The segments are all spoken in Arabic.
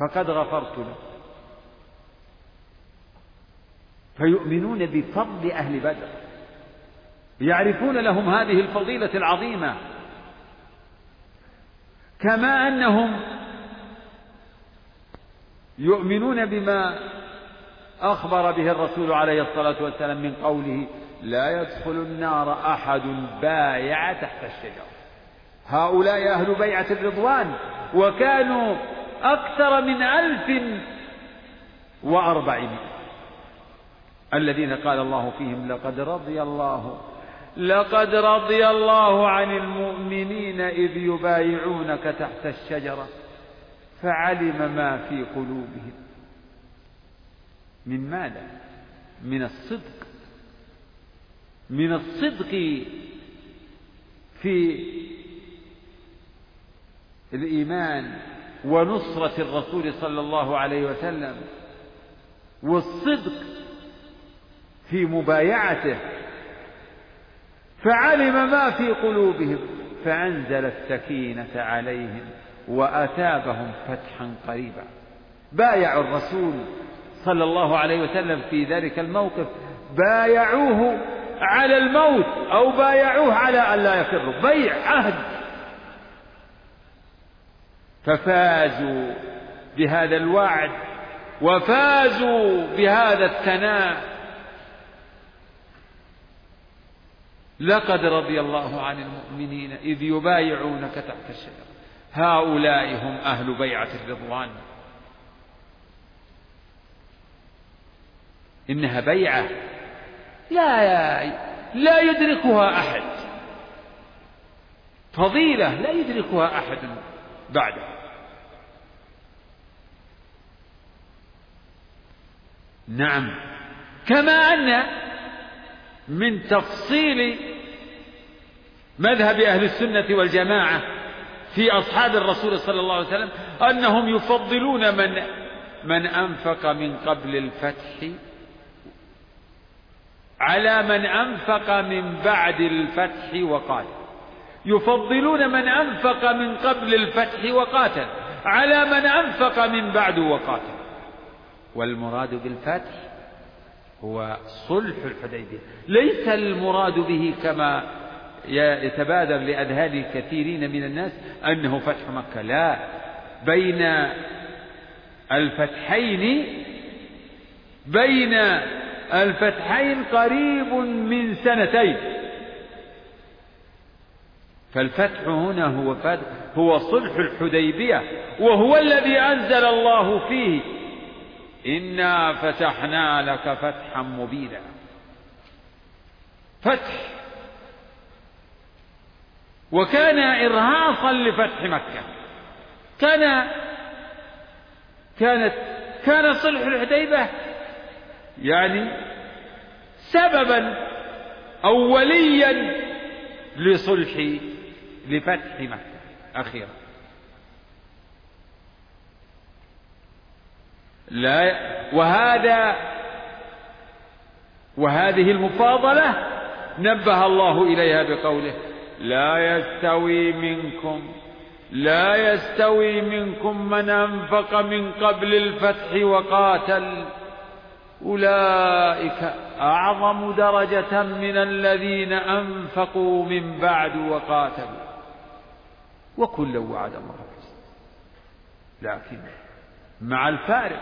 فقد غفرت له فيؤمنون بفضل أهل بدر. يعرفون لهم هذه الفضيلة العظيمة. كما أنهم يؤمنون بما أخبر به الرسول عليه الصلاة والسلام من قوله لا يدخل النار أحد بايع تحت الشجرة. هؤلاء أهل بيعة الرضوان وكانوا أكثر من ألف وأربعمائة. الذين قال الله فيهم لقد رضي الله لقد رضي الله عن المؤمنين إذ يبايعونك تحت الشجرة فعلم ما في قلوبهم. من ماذا؟ من الصدق. من الصدق في الإيمان ونصرة الرسول صلى الله عليه وسلم والصدق في مبايعته فعلم ما في قلوبهم فأنزل السكينة عليهم وأثابهم فتحا قريبا. بايعوا الرسول صلى الله عليه وسلم في ذلك الموقف بايعوه على الموت أو بايعوه على أن لا يفروا بيع عهد. ففازوا بهذا الوعد وفازوا بهذا الثناء. لقد رضي الله عن المؤمنين إذ يبايعونك تحت الشجرة. هؤلاء هم أهل بيعة الرضوان. إنها بيعة لا لا يدركها أحد. فضيلة لا يدركها أحد بعده. نعم. كما أن من تفصيل مذهب أهل السنة والجماعة في أصحاب الرسول صلى الله عليه وسلم أنهم يفضلون من من أنفق من قبل الفتح على من أنفق من بعد الفتح وقاتل. يفضلون من أنفق من قبل الفتح وقاتل على من أنفق من بعد وقاتل. والمراد بالفتح هو صلح الحديبية. ليس المراد به كما يتبادر لأذهان كثيرين من الناس أنه فتح مكة لا. بين الفتحين بين الفتحين قريب من سنتين. فالفتح هنا هو فتح هو صلح الحديبية وهو الذي أنزل الله فيه إنا فتحنا لك فتحا مبينا. فتح. وكان إرهاصا لفتح مكة. كان كانت كان صلح الحديبة يعني سببا أوليا لصلح لفتح مكة أخيرا. لا وهذا وهذه المفاضلة نبه الله إليها بقوله لا يستوي منكم لا يستوي منكم من أنفق من قبل الفتح وقاتل. أولئك أعظم درجة من الذين أنفقوا من بعد وقاتلوا. وكلا وعد الله لكن مع الفارق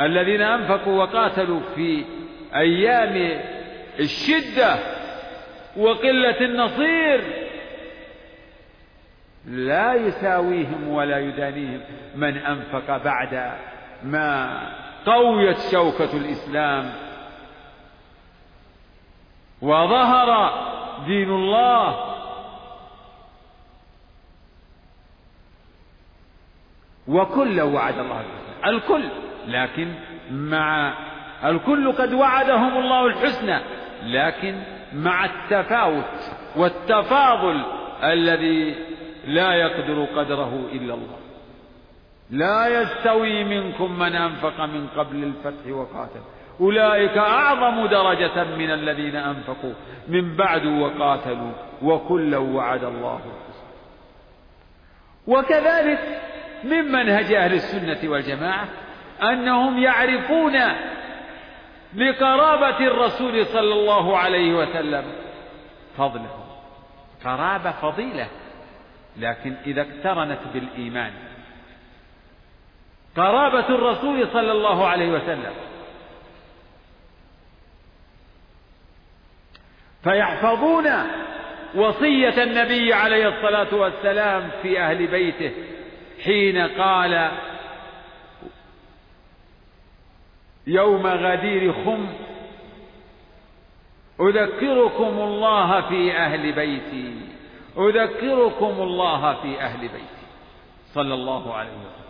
الذين أنفقوا وقاتلوا في أيام الشدة وقلة النصير. لا يساويهم ولا يدانيهم من أنفق بعد ما قويت شوكة الإسلام. وظهر دين الله وكل وعد الله الحسنى الكل. لكن مع الكل قد وعدهم الله الحسنى لكن مع التفاوت والتفاضل الذي لا يقدر قدره إلا الله. لا يستوي منكم من أنفق من قبل الفتح وقاتل. أولئك أعظم درجة من الذين أنفقوا. من بعد وقاتلوا وكلا وعد الله الحسنى. وكذلك من منهج أهل السنة والجماعة أنهم يعرفون لقرابة الرسول صلى الله عليه وسلم فضله. قرابة فضيلة لكن إذا اقترنت بالإيمان. قرابة الرسول صلى الله عليه وسلم. فيحفظون وصية النبي عليه الصلاة والسلام في أهل بيته. حين قال يوم غدير خم أذكركم الله في أهل بيتي أذكركم الله في أهل بيتي. صلى الله عليه وسلم.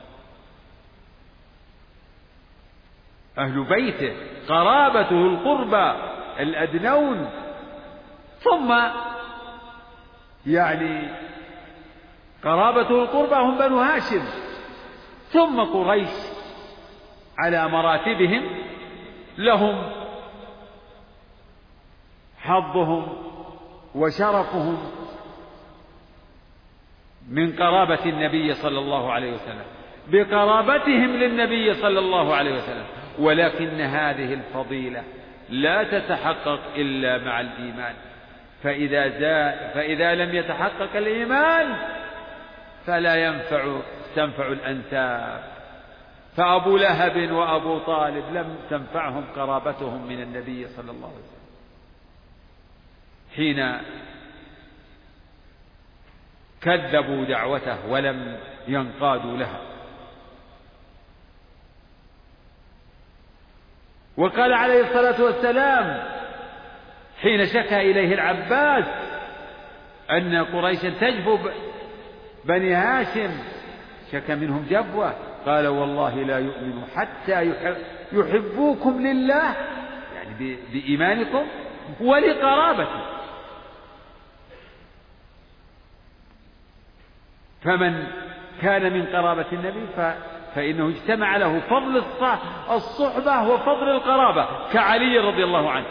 أهل بيته قرابته القربى الأدنون. ثم يعني قرابته القربى هم بنو هاشم ثم قريش على مراتبهم لهم حظهم وشرفهم من قرابة النبي صلى الله عليه وسلم. بقرابتهم للنبي صلى الله عليه وسلم. ولكن هذه الفضيلة لا تتحقق إلا مع الإيمان. فإذا, فإذا لم يتحقق الإيمان فلا ينفع تنفع الأنساب. فأبو لهب وأبو طالب لم تنفعهم قرابتهم من النبي صلى الله عليه وسلم. حين كذبوا دعوته ولم ينقادوا لها وقال عليه الصلاة والسلام حين شكى إليه العباس أن قريشا تجفو بني هاشم. شكى منهم جبوة. قال والله لا يؤمن حتى يحبوكم لله. يعني بإيمانكم ولقرابته. فمن كان من قرابة النبي فإنه اجتمع له فضل الصحبة وفضل القرابة كعلي رضي الله عنه.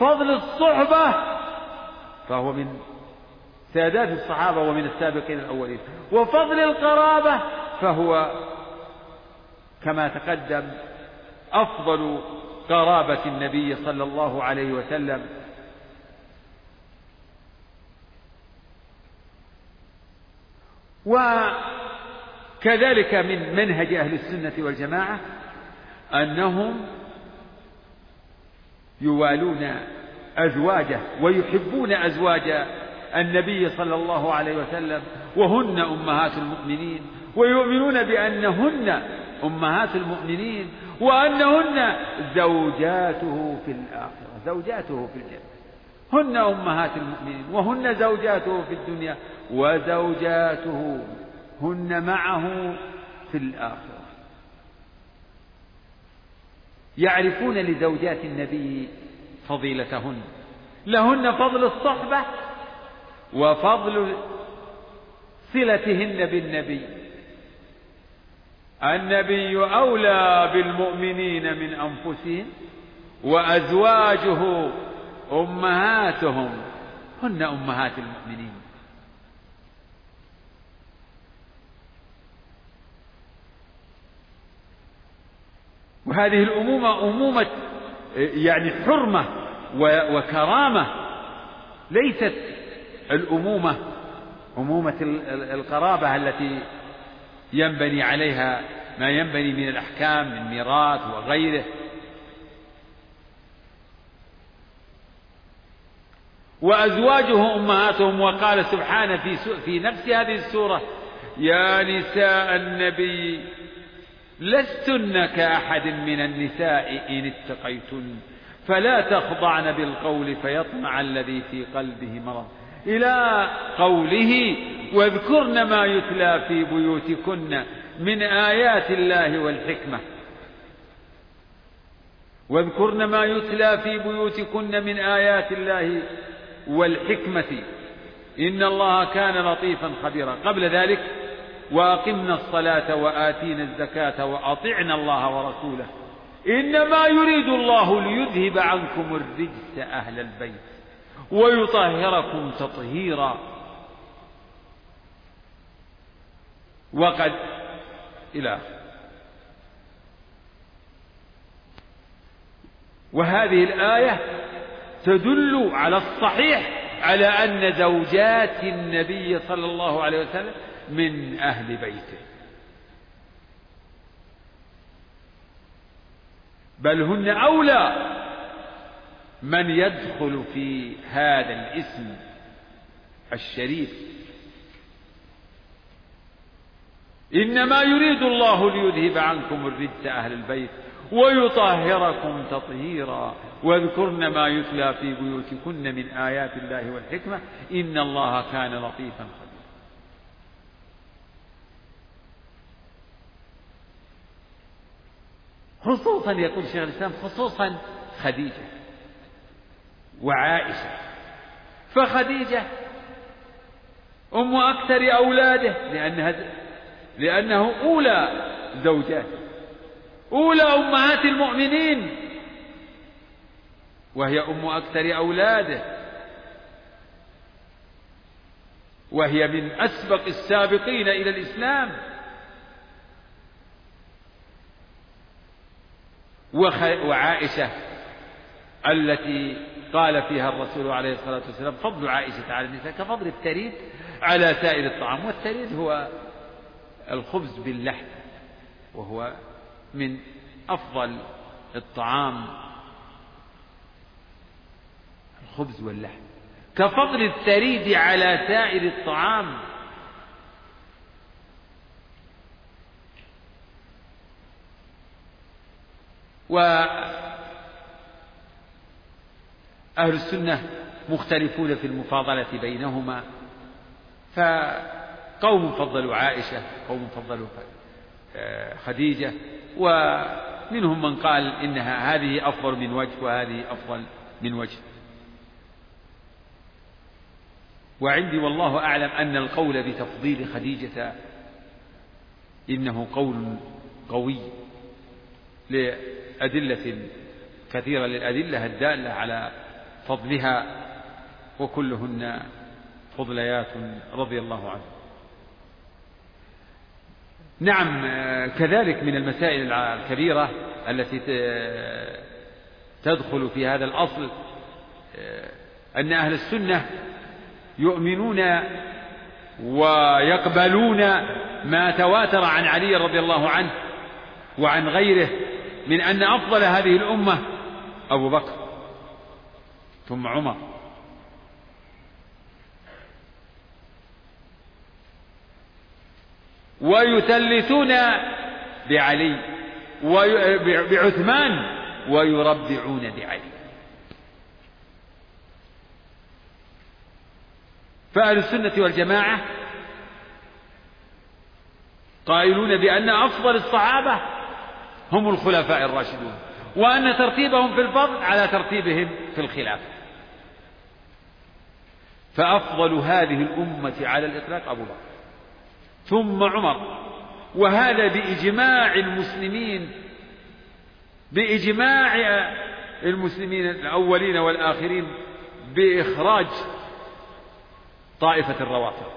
فضل الصحبة فهو من سادات الصحابة ومن السابقين الأولين. وفضل القرابة فهو كما تقدم أفضل قرابة النبي صلى الله عليه وسلم. وكذلك من منهج أهل السنة والجماعة أنهم يوالون أزواجه ويحبون أزواج النبي صلى الله عليه وسلم وهن أمهات المؤمنين ويؤمنون بأنهن أمهات المؤمنين وأنهن زوجاته في الآخرة زوجاته في الجنة. هن أمهات المؤمنين وهن زوجاته في الدنيا وزوجاته هن معه في الآخرة. يعرفون لزوجات النبي فضيلتهن. لهن فضل الصحبة وفضل صلتهن بالنبي. النبي أولى بالمؤمنين من أنفسهم وأزواجه أمهاتهم. هن أمهات المؤمنين. وهذه الأمومة أمومة يعني حرمة وكرامة ليست الأمومة أمومة القرابة التي ينبني عليها ما ينبني من الأحكام من ميراث وغيره. وأزواجه أمهاتهم وقال سبحانه في, في نفس هذه السورة يا نساء النبي لستن كأحد من النساء إن اتقيتن فلا تخضعن بالقول فيطمع الذي في قلبه مرض. إلى قوله واذكرن ما يتلى في بيوتكن من آيات الله والحكمة. واذكرن ما يتلى في بيوتكن من آيات الله والحكمة. إن الله كان لطيفا خبيرا. قبل ذلك وأقمنا الصلاة وآتينا الزكاة وأطعنا الله ورسوله. إنما يريد الله ليذهب عنكم الرجس أهل البيت. ويطهركم تطهيرا. وقد إلى. وهذه الآية تدل على الصحيح على أن زوجات النبي صلى الله عليه وسلم من أهل بيته. بل هن أولى من يدخل في هذا الاسم الشريف. إنما يريد الله ليذهب عنكم الرجس أهل البيت ويطهركم تطهيرا. واذكرن ما يتلى في بيوتكن من آيات الله والحكمة. إن الله كان لطيفا خبيرا. خصوصا يقول شيخ الإسلام خصوصا خديجة. وعائشة. فخديجة أم أكثر أولاده لأنها لأنه أولى زوجاته أولى أمهات المؤمنين وهي أم أكثر أولاده وهي من أسبق السابقين إلى الإسلام. وعائشة التي قال فيها الرسول عليه الصلاة والسلام فضل عائشة على النساء كفضل الثريد على سائر الطعام والثريد هو الخبز باللحم وهو من أفضل الطعام الخبز واللحم. كفضل الثريد على سائر الطعام. وأهل السنة مختلفون في المفاضلة بينهما فقوم فضلوا عائشة قوم فضلوا خديجة ومنهم من قال إنها هذه أفضل من وجه وهذه أفضل من وجه. وعندي والله أعلم أن القول بتفضيل خديجة إنه قول قوي لأدلة كثيرة للأدلة الدالة على فضلها وكلهن فضليات رضي الله عنه. نعم كذلك من المسائل الكبيرة التي تدخل في هذا الأصل أن أهل السنة يؤمنون ويقبلون ما تواتر عن علي رضي الله عنه وعن غيره من أن أفضل هذه الأمة أبو بكر. ثم عمر. ويثلثون بعلي بعثمان ويربعون بعلي. فأهل السنة والجماعة قائلون بأن أفضل الصحابة هم الخلفاء الراشدون وأن ترتيبهم في الفضل على ترتيبهم في الخلافة. فأفضل هذه الأمة على الإطلاق أبو بكر. ثم عمر. وهذا بإجماع المسلمين بإجماع المسلمين الأولين والآخرين بإخراج طائفة الروافض.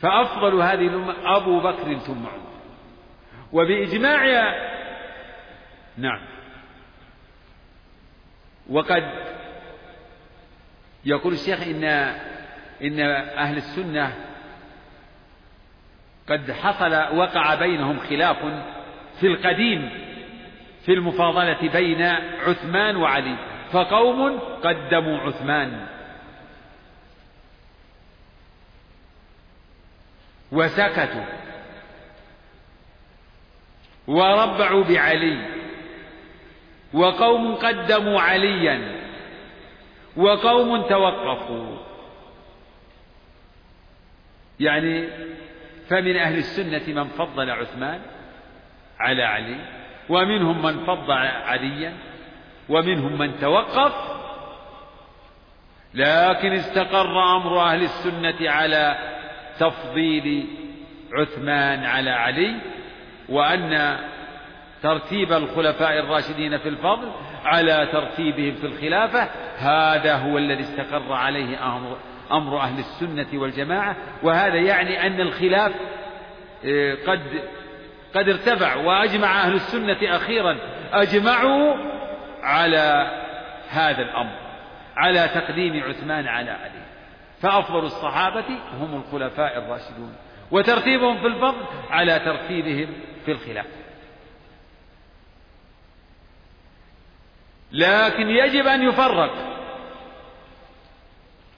فأفضل هذه الأمة أبو بكر ثم عمر. وبإجماع نعم. وقد يقول الشيخ إن إن أهل السنة قد حصل وقع بينهم خلاف في القديم في المفاضلة بين عثمان وعلي فقوم قدموا عثمان. وسكتوا. وربعوا بعلي. وقوم قدموا عليا. وقوم توقفوا. يعني فمن أهل السنة من فضل عثمان على علي ومنهم من فضل عليا ومنهم من توقف لكن استقر أمر أهل السنة على تفضيل عثمان على علي وأن ترتيب الخلفاء الراشدين في الفضل على ترتيبهم في الخلافة هذا هو الذي استقر عليه أمر أمر أهل السنة والجماعة. وهذا يعني أن الخلاف آه، قد قد ارتفع وأجمع أهل السنة أخيرا أجمعوا على هذا الأمر على تقديم عثمان على علي. فأفضل الصحابة هم الخلفاء الراشدون وترتيبهم في الفضل على ترتيبهم في الخلاف. لكن يجب أن يفرق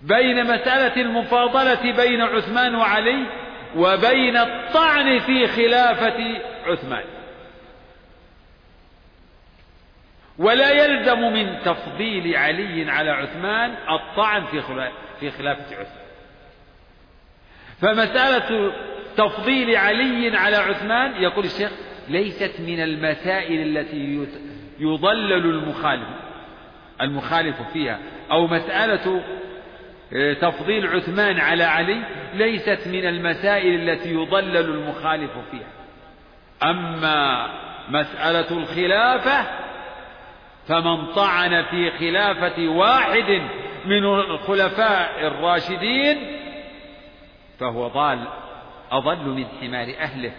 بين مسألة المفاضلة بين عثمان وعلي وبين الطعن في خلافة عثمان. ولا يلزم من تفضيل علي على عثمان الطعن في خلافة عثمان. فمسألة تفضيل علي على عثمان يقول الشيخ ليست من المسائل التي يضلل المخالف. المخالف فيها. أو مسألة آه، تفضيل عثمان على علي ليست من المسائل التي يضلل المخالف فيها. أما مسألة الخلافة فمن طعن في خلافة واحد من الخلفاء الراشدين فهو ضال أضل من حمار أهله.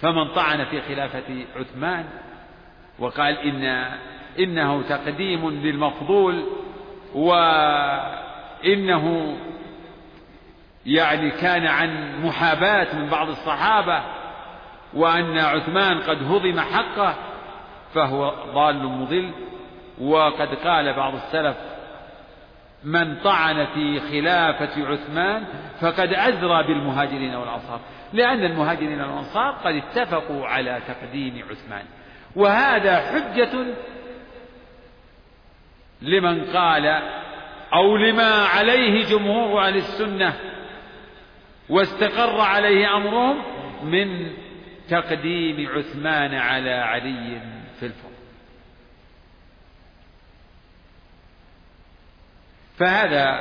فمن طعن في خلافة عثمان وقال إن إنه تقديم للمفضول وإنه يعني كان عن محاباة من بعض الصحابة وأن عثمان قد هضم حقه فهو ضال مضل وقد قال بعض السلف من طعن في خلافة عثمان فقد أزرى بالمهاجرين والأنصار لأن المهاجرين والأنصار قد اتفقوا على تقديم عثمان وهذا حجة لمن قال أو لما عليه جمهور أهل السنة واستقر عليه أمرهم من تقديم عثمان على علي في الفضل فهذا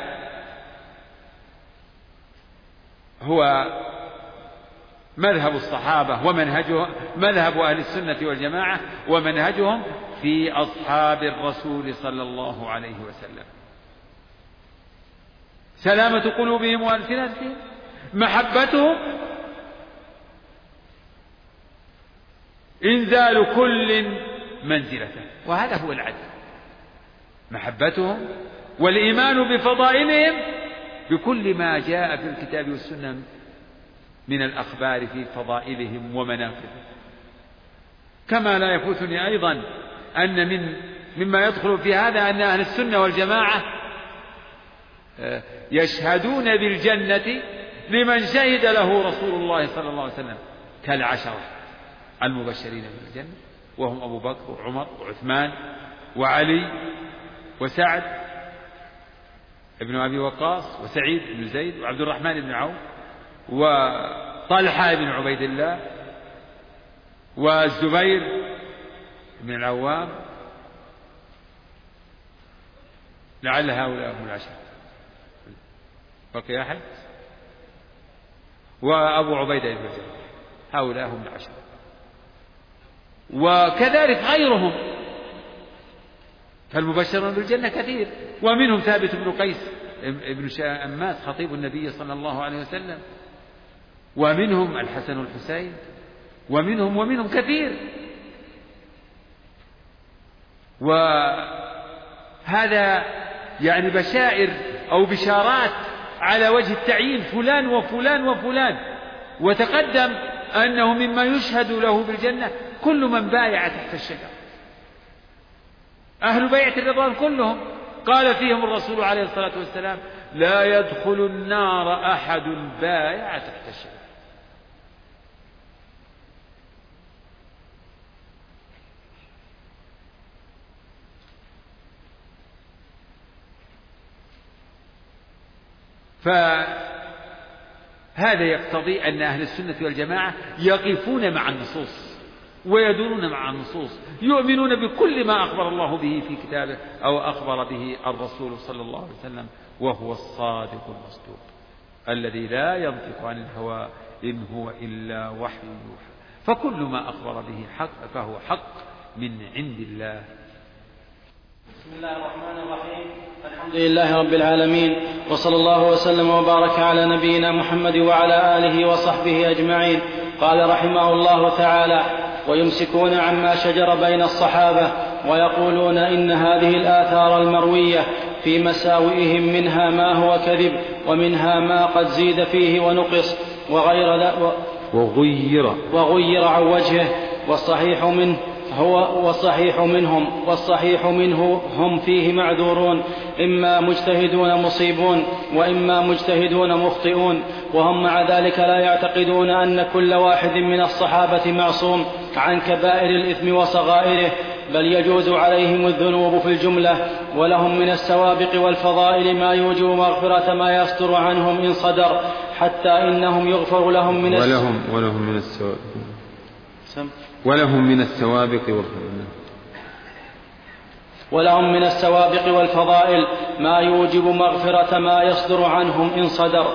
هو مذهب الصحابة ومنهجهم مذهب أهل السنة والجماعة ومنهجهم في أصحاب الرسول صلى الله عليه وسلم. سلامة قلوبهم وألسنتهم محبتهم. إنزال كل منزلته وهذا هو العدل. محبتهم والإيمان بفضائلهم بكل ما جاء في الكتاب والسنة من الأخبار في فضائلهم ومناقبهم كما لا يفوتني أيضا أن من مما يدخل في هذا أن أهل السنة والجماعة آه، يشهدون بالجنة لمن شهد له رسول الله صلى الله عليه وسلم كالعشرة المبشرين بالجنة وهم أبو بكر وعمر وعثمان وعلي وسعد ابن أبي وقاص وسعيد بن زيد وعبد الرحمن بن عوف وطلحة بن عبيد الله والزبير بن العوام. لعل هؤلاء هم العشرة. بقي أحد؟ وأبو عبيدة بن الجراح هؤلاء هم العشرة. وكذلك غيرهم. فالمبشرون بالجنة كثير. ومنهم ثابت بن قيس ابن شاماس خطيب النبي صلى الله عليه وسلم. ومنهم الحسن والحسين ومنهم ومنهم كثير. وهذا يعني بشائر أو بشارات على وجه التعيين فلان وفلان وفلان. وتقدم أنه مما يشهد له بالجنة كل من بايع تحت الشجرة أهل بيعة الرضوان كلهم قال فيهم الرسول عليه الصلاة والسلام لا يدخل النار أحد بايع تحت الشجرة فهذا يقتضي أن أهل السنة والجماعة يقفون مع النصوص ويدورون مع النصوص يؤمنون بكل ما أخبر الله به في كتابه أو أخبر به الرسول صلى الله عليه وسلم وهو الصادق المصدوق الذي لا ينطق عن الهوى إن هو إلا وحي يوحى فكل ما أخبر به حق فهو حق من عند الله بسم الله الرحمن الرحيم الحمد لله رب العالمين وصلى الله وسلم وبارك على نبينا محمد وعلى اله وصحبه اجمعين قال رحمه الله تعالى ويمسكون عما شجر بين الصحابه ويقولون ان هذه الاثار المرويه في مساوئهم منها ما هو كذب ومنها ما قد زيد فيه ونقص وغير لا وغير وغير عن وجهه والصحيح منه هو والصحيح منهم والصحيح منه هم فيه معذورون إما مجتهدون مصيبون وإما مجتهدون مخطئون وهم مع ذلك لا يعتقدون أن كل واحد من الصحابة معصوم عن كبائر الإثم وصغائره بل يجوز عليهم الذنوب في الجملة ولهم من السوابق والفضائل ما يوجب مغفرة ما يصدر عنهم إن صدر حتى إنهم يغفر لهم من ولهم ولهم من السوابق. ولهم من السوابق والفضائل. ولهم من السوابق والفضائل ما يوجب مغفرة ما يصدر عنهم إن صدر.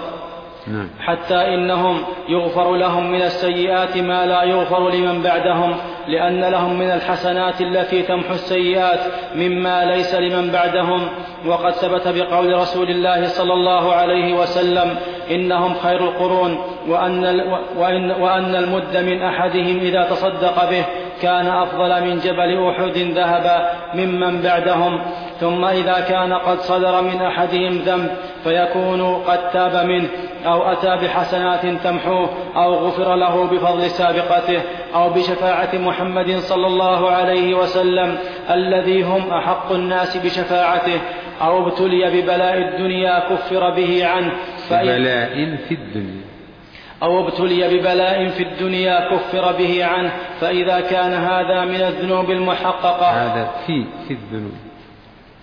نعم. حتى إنهم يغفر لهم من السيئات ما لا يغفر لمن بعدهم لأن لهم من الحسنات التي تمحو السيئات مما ليس لمن بعدهم. وقد ثبت بقول رسول الله صلى الله عليه وسلم إنهم خير القرون وأن, وإن, وأن المد من أحدهم إذا تصدق به كان أفضل من جبل أحد ذهبا ممن بعدهم. ثم إذا كان قد صدر من أحدهم ذنب فيكون قد تاب منه أو أتى بحسنات تمحوه أو غفر له بفضل سابقته أو بشفاعة محمد صلى الله عليه وسلم الذي هم أحق الناس بشفاعته أو ابتلي ببلاء الدنيا كفر به عنه. بلاء في الدنيا. أو ابتلي ببلاء في الدنيا كفر به عنه فإذا كان هذا من الذنوب المحققة. هذا في في الذنوب.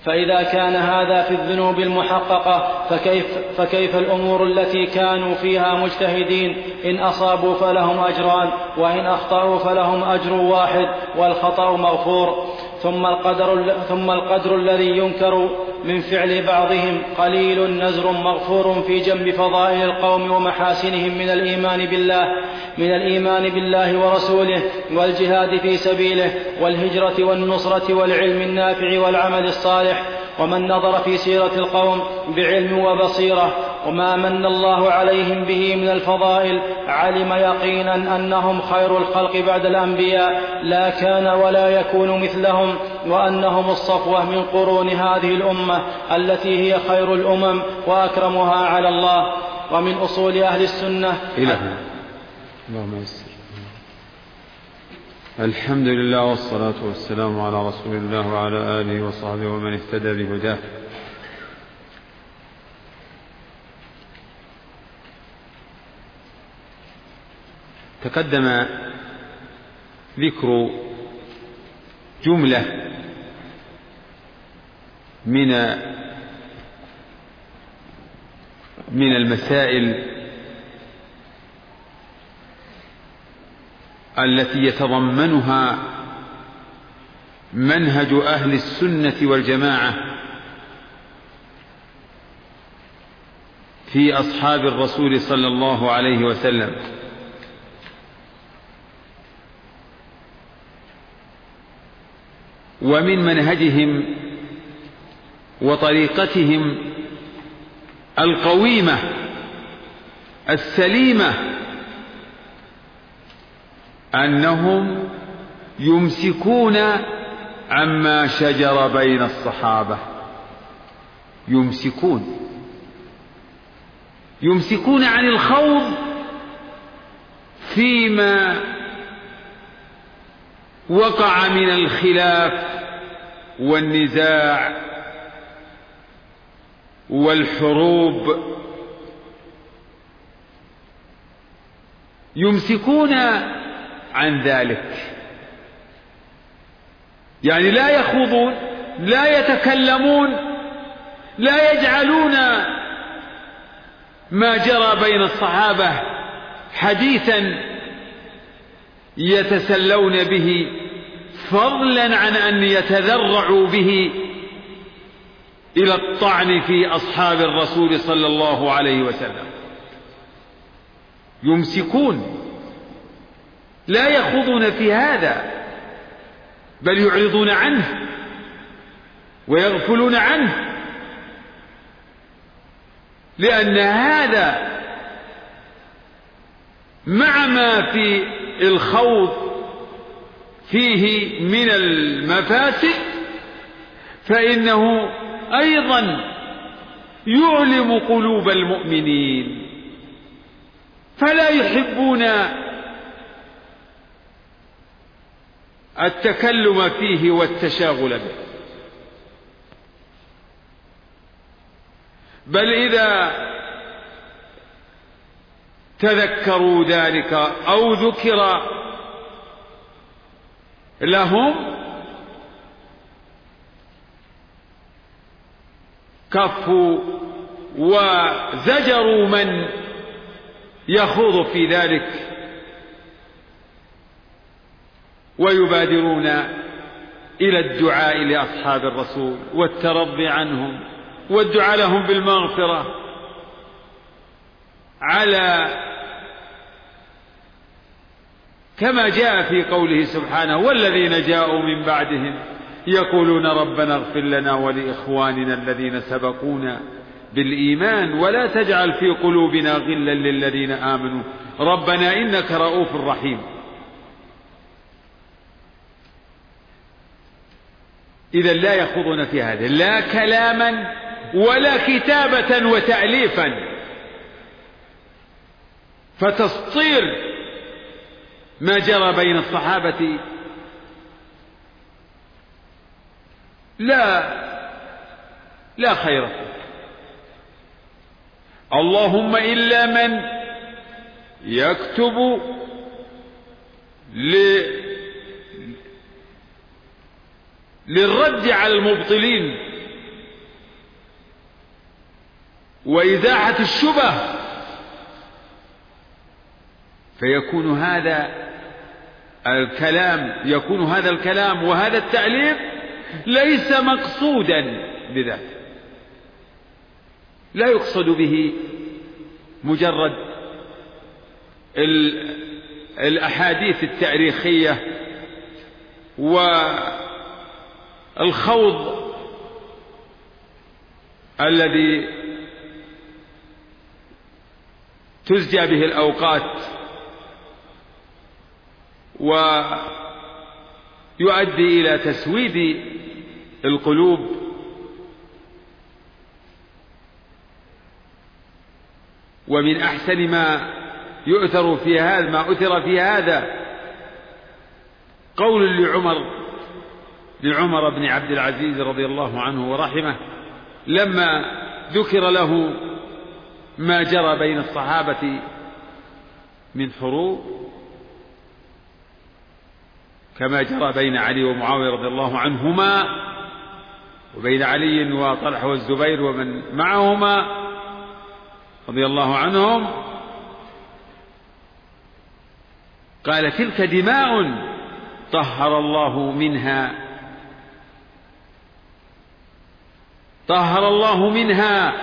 فإذا كان هذا في الذنوب المحققة فكيف, فكيف الأمور التي كانوا فيها مجتهدين؟ إن أصابوا فلهم أجران وإن أخطأوا فلهم أجر واحد والخطأ مغفور. ثم القدر, ثم القدر الذي ينكر من فعل بعضهم قليل نزر مغفور في جنب فضائل القوم ومحاسنهم من الإيمان بالله من الإيمان بالله ورسوله والجهاد في سبيله والهجرة والنصرة والعلم النافع والعمل الصالح ومن نظر في سيرة القوم بعلم وبصيرة وما من الله عليهم به من الفضائل. علم يقينا أنهم خير الخلق بعد الأنبياء. لا كان ولا يكون مثلهم وأنهم الصفوة من قرون هذه الأمة التي هي خير الأمم وأكرمها على الله. ومن أصول أهل السنة يسر. الحمد لله والصلاة والسلام على رسول الله وعلى آله وصحبه ومن اهتدى بهداه. تقدم ذكر جملة من من المسائل التي يتضمنها منهج أهل السنة والجماعة في أصحاب الرسول صلى الله عليه وسلم. ومن منهجهم وطريقتهم القويمة السليمة أنهم يمسكون عما شجر بين الصحابة. يمسكون يمسكون عن الخوض فيما وقع من الخلاف والنزاع والحروب. يمسكون عن ذلك. يعني لا يخوضون لا يتكلمون لا يجعلون ما جرى بين الصحابة حديثا يتسلون به. فضلا عن أن يتذرعوا به إلى الطعن في أصحاب الرسول صلى الله عليه وسلم. يمسكون لا يخوضون في هذا بل يعرضون عنه ويغفلون عنه لأن هذا مع ما في الخوض فيه من المفاسد فإنه أيضا يعلم قلوب المؤمنين. فلا يحبون التكلم فيه والتشاغل به. بل إذا تذكروا ذلك أو ذكر لهم كفوا وزجروا من يخوض في ذلك ويبادرون إلى الدعاء لأصحاب الرسول والترضي عنهم والدعاء لهم بالمغفرة على كما جاء في قوله سبحانه والذين جاءوا من بعدهم يقولون ربنا اغفر لنا ولإخواننا الذين سبقونا بالإيمان ولا تجعل في قلوبنا غلا للذين آمنوا. ربنا إنك رؤوف رحيم. إذا لا يخوضون في هذا لا كلاما ولا كتابة وتأليفا. فتسطير ما جرى بين الصحابة؟ لا لا خير. اللهم إلا من يكتب ل للرد على المبطلين. وإزاحة الشبه. فيكون هذا الكلام يكون هذا الكلام وهذا التأليف ليس مقصودا بذاته. لا يقصد به مجرد الأحاديث التاريخية والخوض الذي تزجى به الأوقات ويؤدي إلى تسويد القلوب. ومن أحسن ما يؤثر في هذا ما أثر في هذا قول لعمر لعمر بن عبد العزيز رضي الله عنه ورحمه لما ذكر له ما جرى بين الصحابة من حروب كما جرى بين علي ومعاوية رضي الله عنهما وبين علي وطلحة والزبير ومن معهما رضي الله عنهم. قال تلك دماء طهر الله منها طهر الله منها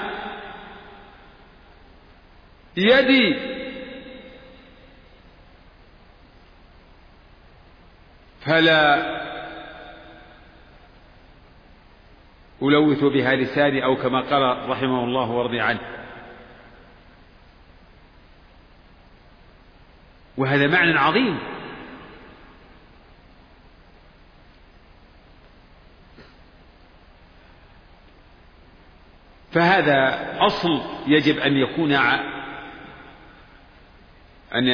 يدي فلا ألوث بها لساني أو كما قال رحمه الله ورضي عنه. وهذا معنى عظيم. فهذا أصل يجب أن يكون أن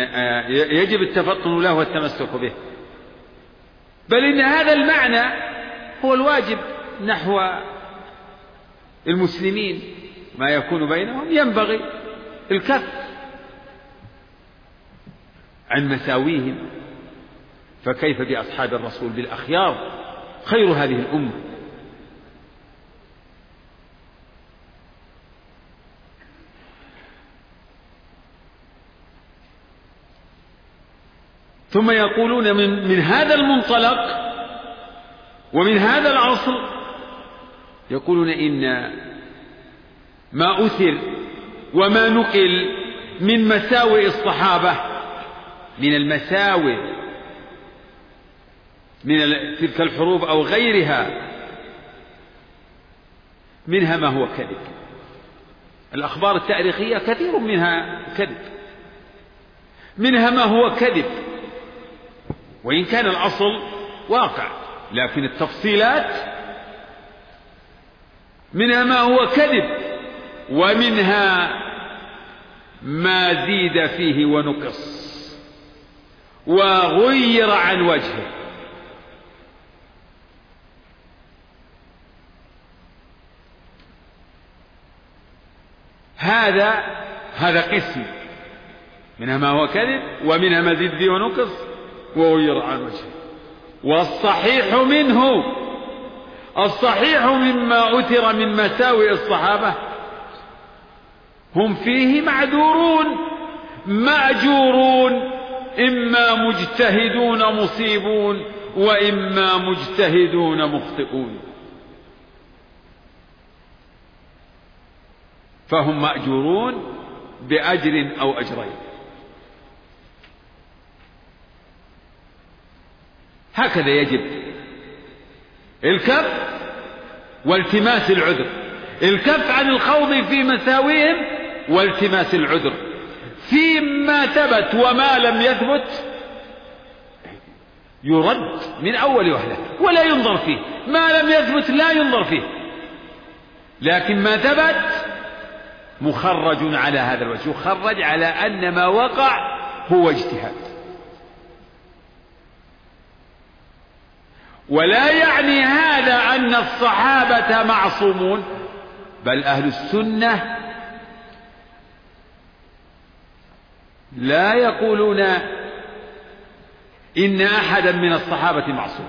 يجب التفطن له والتمسك به. بل إن هذا المعنى هو الواجب نحو المسلمين ما يكون بينهم ينبغي الكف عن مساويهم. فكيف بأصحاب الرسول بالأخيار؟ خير هذه الأمة. ثم يقولون من, من هذا المنطلق ومن هذا العصر يقولون إن ما أثر وما نقل من مساوئ الصحابة من المساوئ من تلك الحروب أو غيرها منها ما هو كذب. الأخبار التاريخية كثير منها كذب. منها ما هو كذب. وإن كان الأصل واقع لكن التفصيلات منها ما هو كذب ومنها ما زيد فيه ونقص وغير عن وجهه. هذا هذا قسم منها ما هو كذب ومنها ما زيد فيه ونقص. وغير عن وجهه. والصحيح منه الصحيح مما أثر من مساوئ الصحابة. هم فيه معذورون مأجورون إما مجتهدون مصيبون وإما مجتهدون مخطئون. فهم مأجورون بأجر أو أجرين. هكذا يجب. الكف والتماس العذر. الكف عن الخوض في مساويهم والتماس العذر. فيما ثبت وما لم يثبت يرد من أول وهلة ولا ينظر فيه. ما لم يثبت لا ينظر فيه. لكن ما ثبت مخرج على هذا الوجه. يخرج على أن ما وقع هو اجتهاد. ولا يعني هذا أن الصحابة معصومون بل أهل السنة لا يقولون إن أحدا من الصحابة معصوم.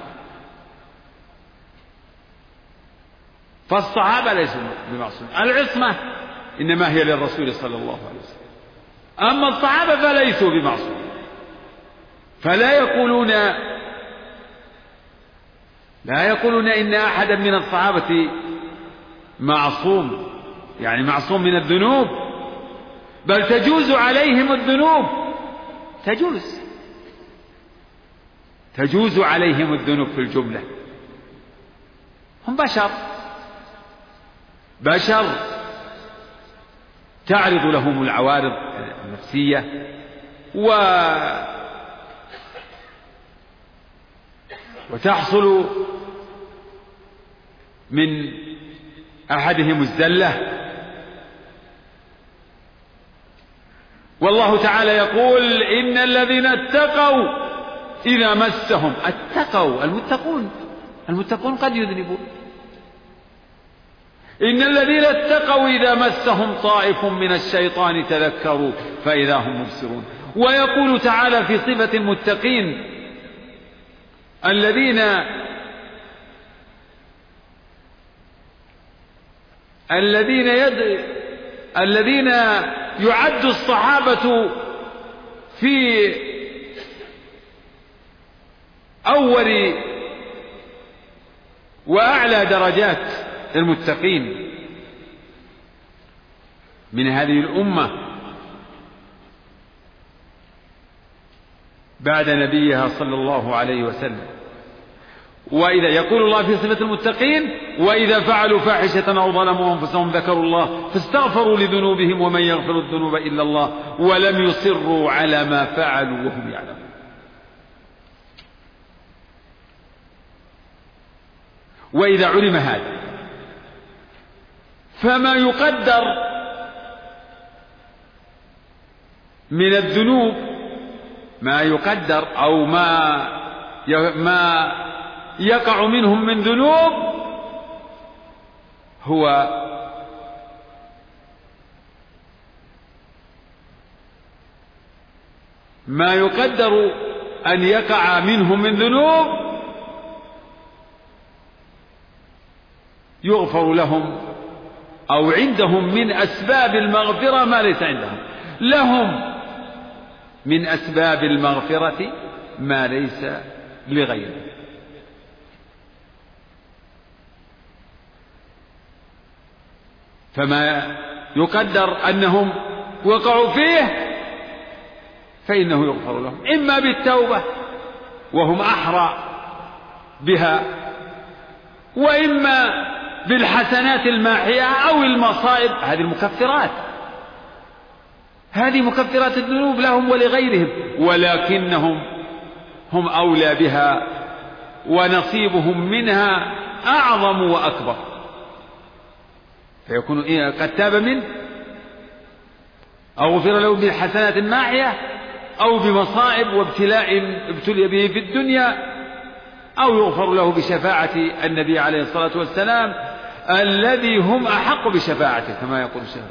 فالصحابة ليسوا بمعصوم العصمة إنما هي للرسول صلى الله عليه وسلم. أما الصحابة فليسوا بمعصوم. فلا يقولون لا يقولون إن أحدا من الصحابة معصوم يعني معصوم من الذنوب بل تجوز عليهم الذنوب. تجوز. تجوز عليهم الذنوب في الجملة. هم بشر. بشر تعرض لهم العوارض النفسية و وتحصل من أحدهم الزلة. والله تعالى يقول إن الذين اتقوا إذا مسهم. اتقوا المتقون المتقون قد يذنبون. إن الذين اتقوا إذا مسهم طائف من الشيطان تذكروا فإذا هم مبصرون. ويقول تعالى في صفة المتقين الذين الذين يد الذين يعد الصحابة في أول وأعلى درجات المتقين من هذه الأمة بعد نبيها صلى الله عليه وسلم. وإذا يقول الله في صفة المتقين وإذا فعلوا فاحشة أو ظلموا أنفسهم ذكروا الله فاستغفروا لذنوبهم ومن يغفر الذنوب إلا الله ولم يصروا على ما فعلوا وهم يعلمون. وإذا علم هذا فما يقدر من الذنوب ما يقدر أو ما ما يقع منهم من ذنوب هو ما يقدر أن يقع منهم من ذنوب يغفر لهم أو عندهم من أسباب المغفرة ما ليس عندهم. لهم من أسباب المغفرة ما ليس لغيرهم. فما يقدر أنهم وقعوا فيه فإنه يغفر لهم. إما بالتوبة وهم أحرى بها وإما بالحسنات الماحية أو المصائب. هذه المكفرات هذه مكفرات الذنوب لهم ولغيرهم ولكنهم هم أولى بها ونصيبهم منها أعظم وأكبر. فيكون إيه قد تاب منه أو غفر له بحسنات ماحية أو بمصائب وابتلاء ابتلي به في الدنيا أو يغفر له بشفاعة النبي عليه الصلاة والسلام الذي هم أحق بشفاعته كما يقول الشيخ.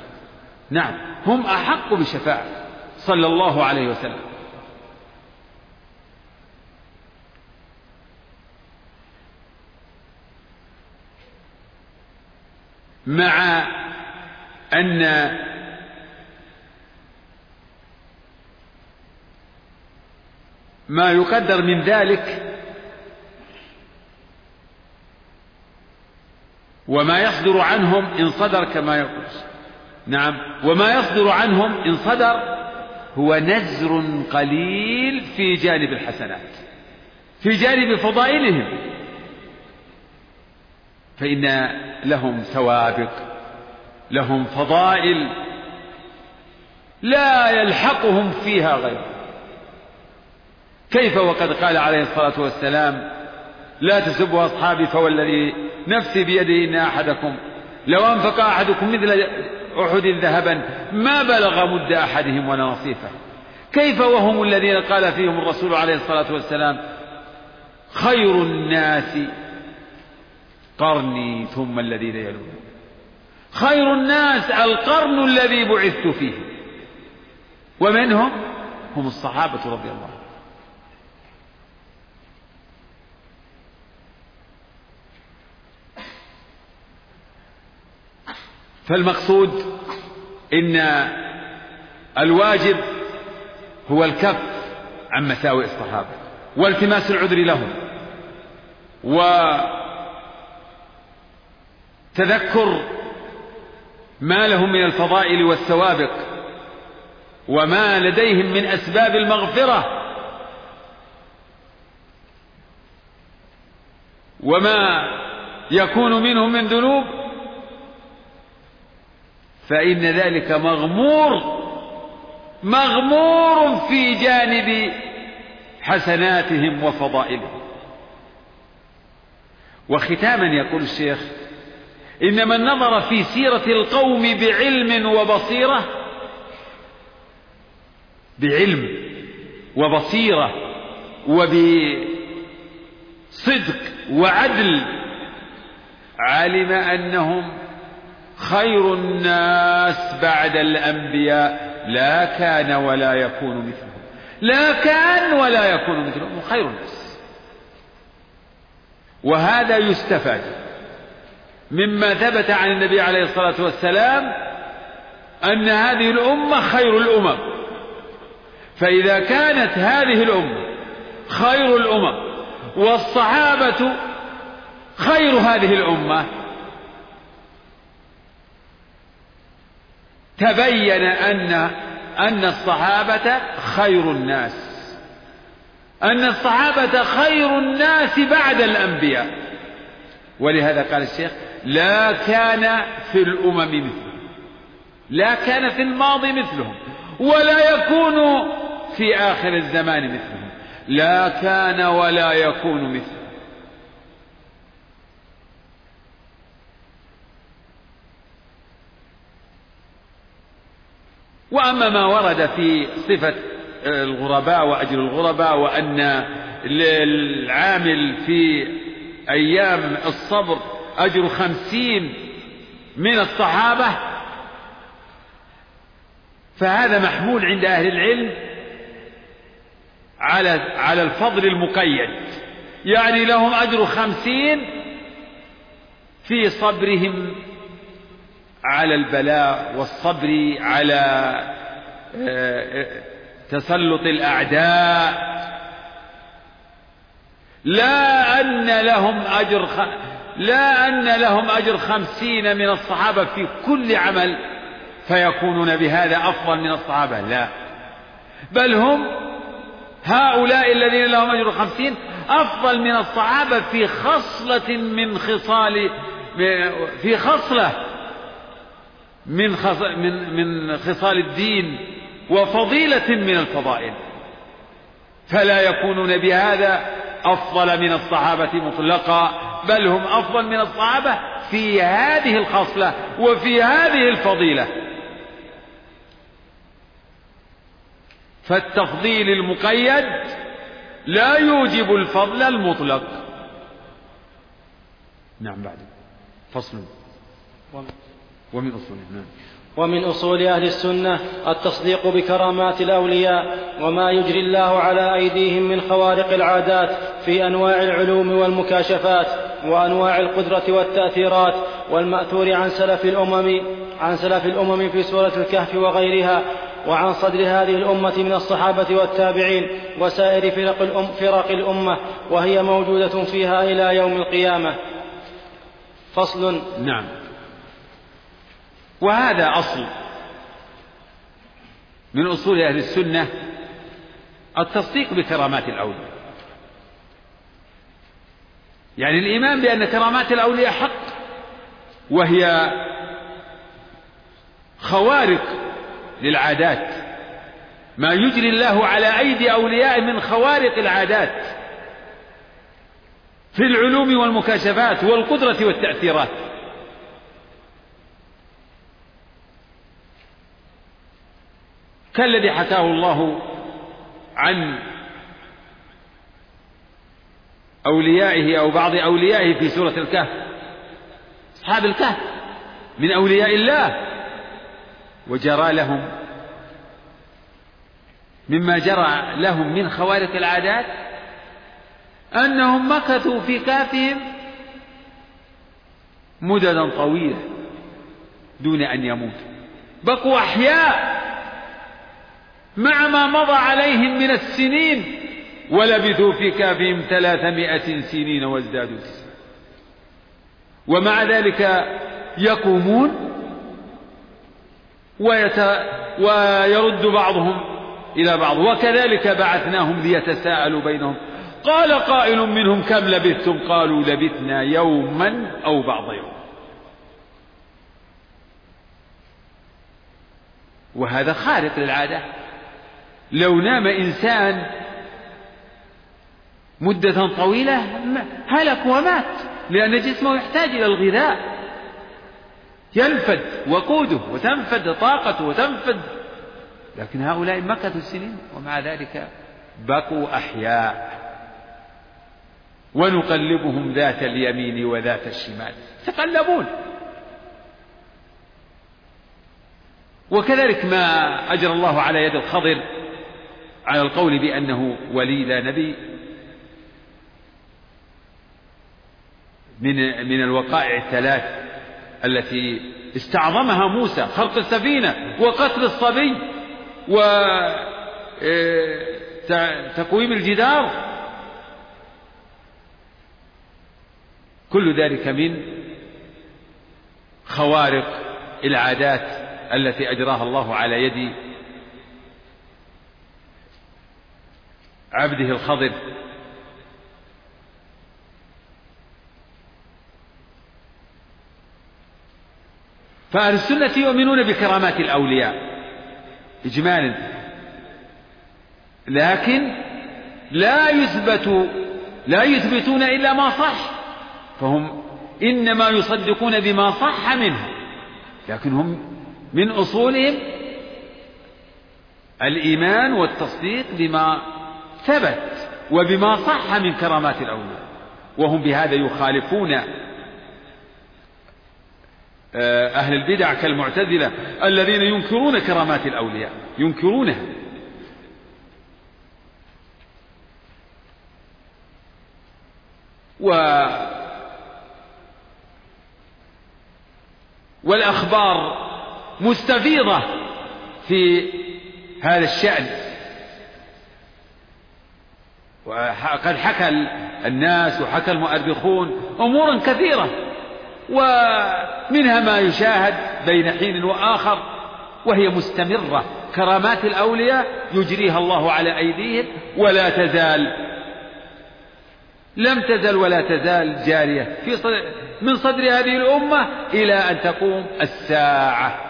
نعم هم أحق بشفاعته صلى الله عليه وسلم. مع أن ما يقدر من ذلك وما يصدر عنهم إن صدر كما يقول. نعم. وما يصدر عنهم إن صدر هو نزر قليل في جانب الحسنات في جانب فضائلهم. فإن لهم سوابق لهم فضائل لا يلحقهم فيها غيره كيف وقد قال عليه الصلاة والسلام لا تسبوا أصحابي فوالذي نفسي بيده إن أحدكم لو أنفق أحدكم مثل أحد ذهبا ما بلغ مد أحدهم ولا نصيفه. كيف وهم الذين قال فيهم الرسول عليه الصلاة والسلام خير الناس قرني ثم الذين يلون. خير الناس القرن الذي بعثت فيه. ومنهم هم الصحابة رضي الله عنهم. فالمقصود إن الواجب هو الكف عن مساوئ الصحابة والتماس العذر لهم. وتذكر ما لهم من الفضائل والسوابق وما لديهم من أسباب المغفرة وما يكون منهم من ذنوب فإن ذلك مغمور مغمور في جانب حسناتهم وفضائلهم. وختاما يقول الشيخ إن من نظر في سيرة القوم بعلم وبصيرة بعلم وبصيرة وبصدق وعدل علم أنهم خير الناس بعد الأنبياء لا كان ولا يكون مثلهم لا كان ولا يكون مثلهم خير الناس. وهذا يستفاد. مما ثبت عن النبي عليه الصلاة والسلام أن هذه الأمة خير الأمم. فإذا كانت هذه الأمة خير الأمم والصحابة خير هذه الأمة تبين أن أن الصحابة خير الناس. أن الصحابة خير الناس بعد الأنبياء. ولهذا قال الشيخ لا كان في الأمم مثلهم لا كان في الماضي مثلهم. ولا يكون في آخر الزمان مثلهم. لا كان ولا يكون مثلهم وأما ما ورد في صفة الغرباء وأجر الغرباء وأن العامل في أيام الصبر أجر خمسين من الصحابة فهذا محمول عند أهل العلم على على الفضل المقيد يعني لهم أجر خمسين في صبرهم على البلاء والصبر على آه، تسلط الأعداء لا أن لهم أجر. لا أن لهم أجر خمسين من الصحابة في كل عمل فيكونون بهذا أفضل من الصحابة لا. بل هم هؤلاء الذين لهم أجر خمسين أفضل من الصحابة في خصلة من خصال في خصلة من من من خصال الدين وفضيلة من الفضائل. فلا يكونون بهذا أفضل من الصحابة مطلقا. بل هم أفضل من الصحابة في هذه الخصلة وفي هذه الفضيلة. فالتفضيل المقيد لا يوجب الفضل المطلق. نعم بعد. فصل. ومن أصول نعم. ومن أصول أهل السنة التصديق بكرامات الأولياء وما يجري الله على أيديهم من خوارق العادات في أنواع العلوم والمكاشفات. وأنواع القدرة والتأثيرات والمأثور عن سلف الأمم عن سلف الأمم في سورة الكهف وغيرها وعن صدر هذه الأمة من الصحابة والتابعين وسائر فرق, الأم فرق الأمة وهي موجودة فيها إلى يوم القيامة. فصل. نعم. وهذا أصل من أصول أهل السنة التصديق بكرامات الأولياء. يعني الإيمان بأن كرامات الأولياء حق وهي خوارق للعادات. ما يجري الله على أيدي أوليائه من خوارق العادات في العلوم والمكاشفات والقدرة والتأثيرات. كالذي حكاه الله عن أوليائه أو بعض أوليائه في سورة الكهف. أصحاب الكهف من أولياء الله. وجرى لهم مما جرى لهم من خوارق العادات أنهم مكثوا في كهفهم مددا طويلة دون أن يموتوا. بقوا أحياء مع ما مضى عليهم من السنين ولبثوا في كافهم ثلاثمائة سنين وازدادوا تسعة ومع ذلك يقومون ويت... ويرد بعضهم إلى بعض. وكذلك بعثناهم ليتساءلوا بينهم. قال قائل منهم كم لبثتم؟ قالوا لبثنا يوما أو بعض يوم. وهذا خارق للعادة. لو نام إنسان مدة طويلة هلك ومات لأن جسمه يحتاج إلى الغذاء. ينفد وقوده وتنفد طاقته وتنفد. لكن هؤلاء مكثوا السنين ومع ذلك بقوا أحياء. ونقلبهم ذات اليمين وذات الشمال. تقلبون. وكذلك ما أجرى الله على يد الخضر على القول بأنه ولي لا نبي. من من الوقائع الثلاث التي استعظمها موسى خرق السفينة وقتل الصبي وتقويم آه، الجدار. كل ذلك من خوارق العادات التي أجراها الله على يد عبده الخضر. فأهل السنة يؤمنون بكرامات الأولياء. إجمالا. لكن لا يثبت لا يثبتون إلا ما صح. فهم إنما يصدقون بما صح منه. لكن هم من أصولهم الإيمان والتصديق بما ثبت وبما صح من كرامات الأولياء. وهم بهذا يخالفون أهل البدع كالمعتزلة الذين ينكرون كرامات الأولياء ينكرونها. و والأخبار مستفيضة في هذا الشأن. وقد حكى الناس وحكى المؤرخون أمورا كثيرة. ومنها ما يشاهد بين حين وآخر وهي مستمرة. كرامات الأولياء يجريها الله على أيديهم ولا تزال. لم تزل ولا تزال جارية. في صدر من صدر هذه الأمة إلى أن تقوم الساعة.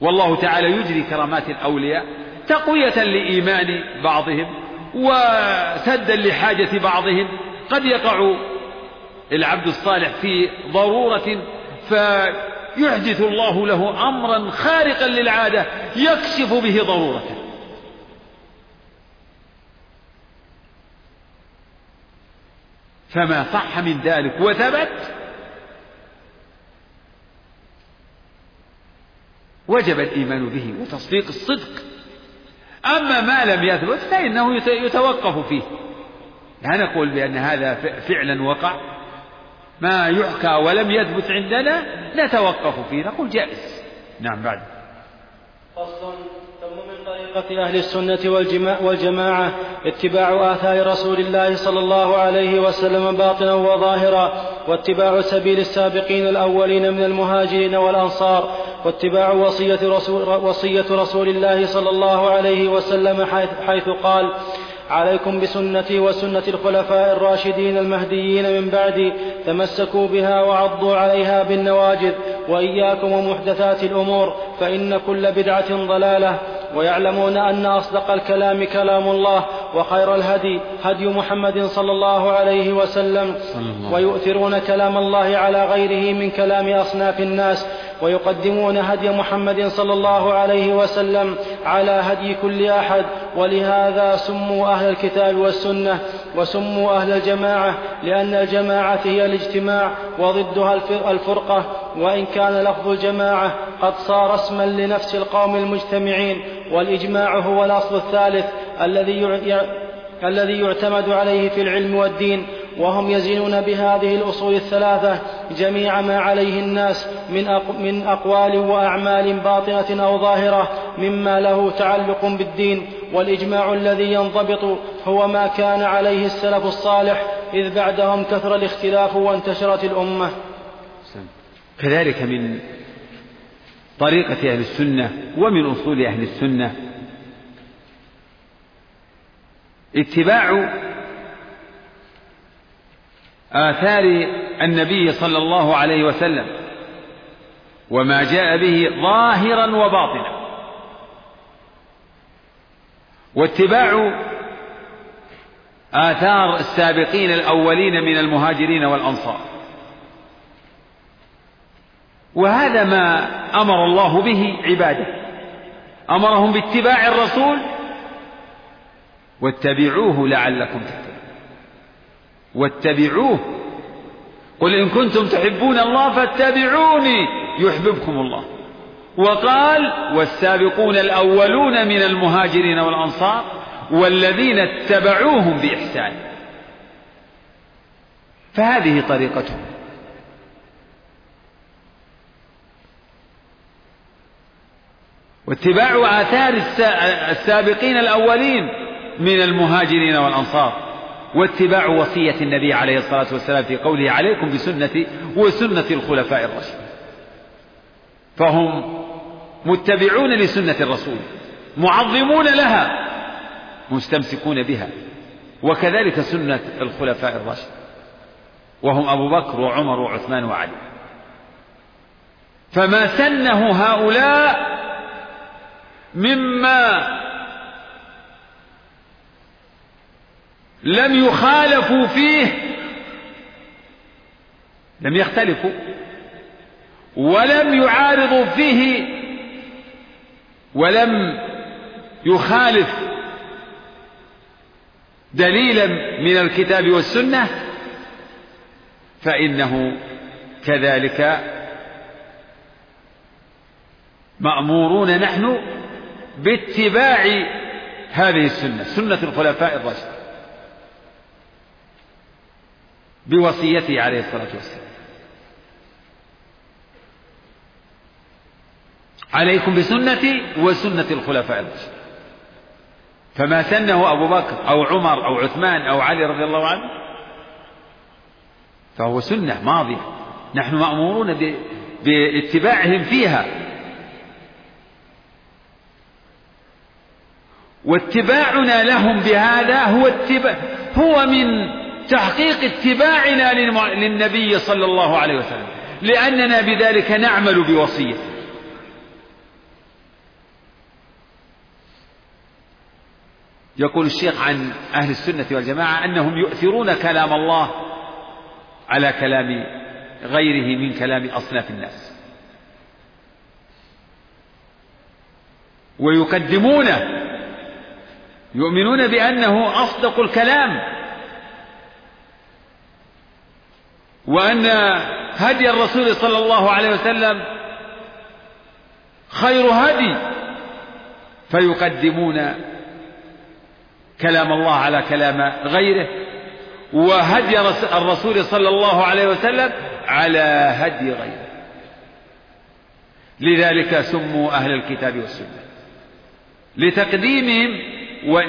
والله تعالى يجري كرامات الأولياء تقوية لإيمان بعضهم وسدا لحاجة بعضهم. قد يقع العبد الصالح في ضرورة فيحدث الله له أمرا خارقا للعادة يكشف به ضرورته. فما صح من ذلك وثبت وجب الإيمان به وتصديق الصدق. أما ما لم يثبت فإنه يتوقف فيه. لا نقول بأن هذا فعلا وقع. ما يحكى ولم يثبت عندنا نتوقف فيه نقول جائز. نعم بعد. فصل. ثم من طريقة أهل السنة والجماعة اتباع آثار رسول الله صلى الله عليه وسلم باطنا وظاهرا واتباع سبيل السابقين الأولين من المهاجرين والأنصار واتباع وصية رسول, وصية رسول الله صلى الله عليه وسلم حيث قال عليكم بسنتي وسنة الخلفاء الراشدين المهديين من بعدي تمسكوا بها وعضوا عليها بالنواجذ وإياكم ومحدثات الأمور فإن كل بدعة ضلالة. ويعلمون أن أصدق الكلام كلام الله وخير الهدي هدي محمد صلى الله عليه وسلم ويؤثرون كلام الله على غيره من كلام أصناف الناس ويقدمون هدي محمد صلى الله عليه وسلم على هدي كل أحد ولهذا سموا أهل الكتاب والسنة وسموا أهل الجماعة لأن الجماعة هي الاجتماع وضدها الفرقة وإن كان لفظ الجماعة قد صار اسما لنفس القوم المجتمعين والإجماع هو الأصل الثالث الذي الذي يعتمد عليه في العلم والدين وهم يزنون بهذه الأصول الثلاثة جميع ما عليه الناس من من أقوال وأعمال باطنة أو ظاهرة مما له تعلق بالدين. والإجماع الذي ينضبط هو ما كان عليه السلف الصالح إذ بعدهم كثر الاختلاف وانتشرت الأمة. كذلك من طريقة أهل السنة ومن أصول أهل السنة. اتباع آثار النبي صلى الله عليه وسلم وما جاء به ظاهرا وباطنا. واتباع آثار السابقين الأولين من المهاجرين والأنصار. وهذا ما أمر الله به عباده. أمرهم باتباع الرسول واتبعوه لعلكم تهتدون واتبعوه. قل إن كنتم تحبون الله فاتبعوني يحببكم الله. وقال والسابقون الأولون من المهاجرين والأنصار والذين اتبعوهم بإحسان. فهذه طريقتهم. واتباع آثار السابقين الأولين من المهاجرين والأنصار واتباع وصية النبي عليه الصلاة والسلام في قوله عليكم بسنتي وسنة الخلفاء الراشدين. فهم متبعون لسنة الرسول معظمون لها مستمسكون بها وكذلك سنة الخلفاء الراشدين. وهم أبو بكر وعمر وعثمان وعلي. فما سنه هؤلاء مما لم يخالفوا فيه لم يختلفوا ولم يعارضوا فيه ولم يخالف دليلا من الكتاب والسنة فإنه كذلك مأمورون نحن باتباع هذه السنة سنة الخلفاء الراشدين. بوصيته عليه الصلاة والسلام. عليكم بسنتي وسنة الخلفاء الراشدين. فما سنه أبو بكر أو عمر أو عثمان أو علي رضي الله عنه فهو سنة ماضية. نحن مأمورون باتباعهم فيها. واتباعنا لهم بهذا هو اتباع هو من تحقيق اتباعنا للنبي صلى الله عليه وسلم لأننا بذلك نعمل بوصيته يقول الشيخ عن أهل السنة والجماعة أنهم يؤثرون كلام الله على كلام غيره من كلام أصناف الناس. ويقدمونه يؤمنون بأنه أصدق الكلام. وأن هدي الرسول صلى الله عليه وسلم خير هدي فيقدمون كلام الله على كلام غيره. وهدي الرسول صلى الله عليه وسلم على هدي غيره. لذلك سموا أهل الكتاب والسنة. لتقديمهم و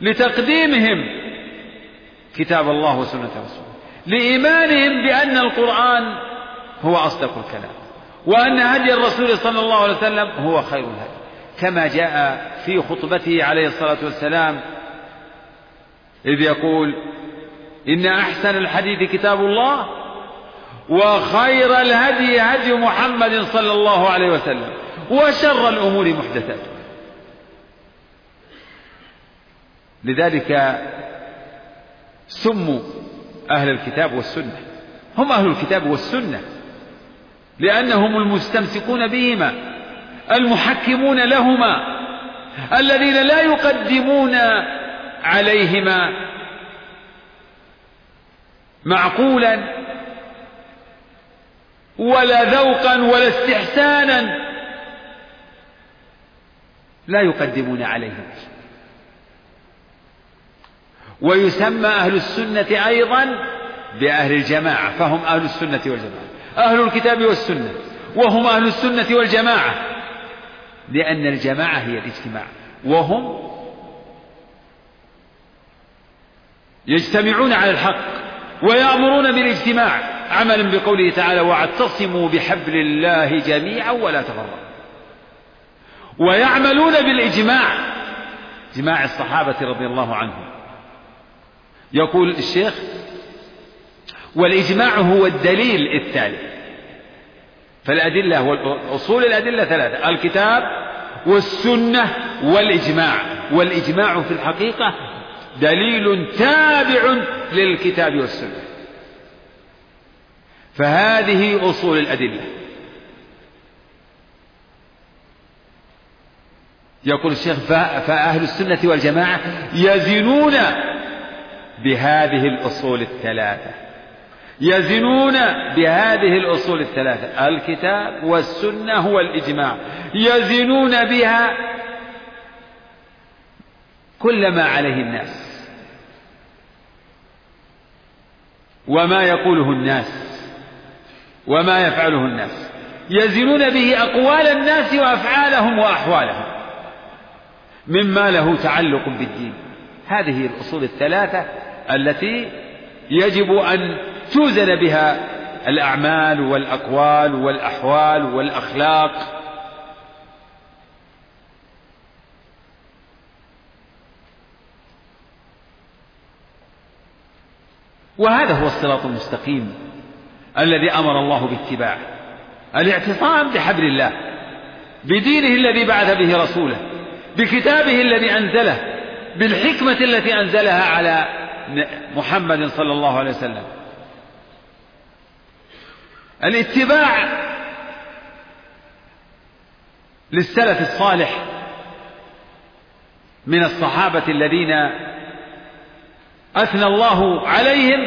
لتقديمهم كتاب الله وسنة رسوله. لإيمانهم بأن القرآن هو أصدق الكلام وأن هدي الرسول صلى الله عليه وسلم هو خير الهدي. كما جاء في خطبته عليه الصلاة والسلام إذ يقول إن أحسن الحديث كتاب الله وخير الهدي هدي محمد صلى الله عليه وسلم وشر الأمور محدثاتها. لذلك سموا أهل الكتاب والسنة. هم أهل الكتاب والسنة لأنهم المستمسكون بهما المحكمون لهما الذين لا يقدمون عليهما معقولا ولا ذوقا ولا استحسانا لا يقدمون عليهما ويسمى أهل السنة أيضا بأهل الجماعة فهم أهل السنة والجماعة. أهل الكتاب والسنة وهم أهل السنة والجماعة. لأن الجماعة هي الاجتماع. وهم يجتمعون على الحق ويأمرون بالاجتماع. عملا بقوله تعالى واعتصموا بحبل الله جميعا ولا تفرقوا. ويعملون بالإجماع. إجماع الصحابة رضي الله عنهم. يقول الشيخ والإجماع هو الدليل التالي فالأدلة أصول الأدلة ثلاثة الكتاب والسنة والإجماع. والإجماع في الحقيقة دليل تابع للكتاب والسنة. فهذه أصول الأدلة. يقول الشيخ فأهل السنة والجماعة يزنون بهذه الأصول الثلاثة. يزنون بهذه الأصول الثلاثة. الكتاب والسنة والإجماع يزنون بها كل ما عليه الناس. وما يقوله الناس. وما يفعله الناس. يزنون به أقوال الناس وأفعالهم وأحوالهم. مما له تعلق بالدين. هذه الأصول الثلاثة التي يجب أن توزن بها الأعمال والأقوال والأحوال والأخلاق. وهذا هو الصراط المستقيم الذي أمر الله باتباعه الاعتصام بحبل الله بدينه الذي بعث به رسوله بكتابه الذي أنزله بالحكمة التي أنزلها على محمد صلى الله عليه وسلم. الاتباع للسلف الصالح من الصحابة الذين أثنى الله عليهم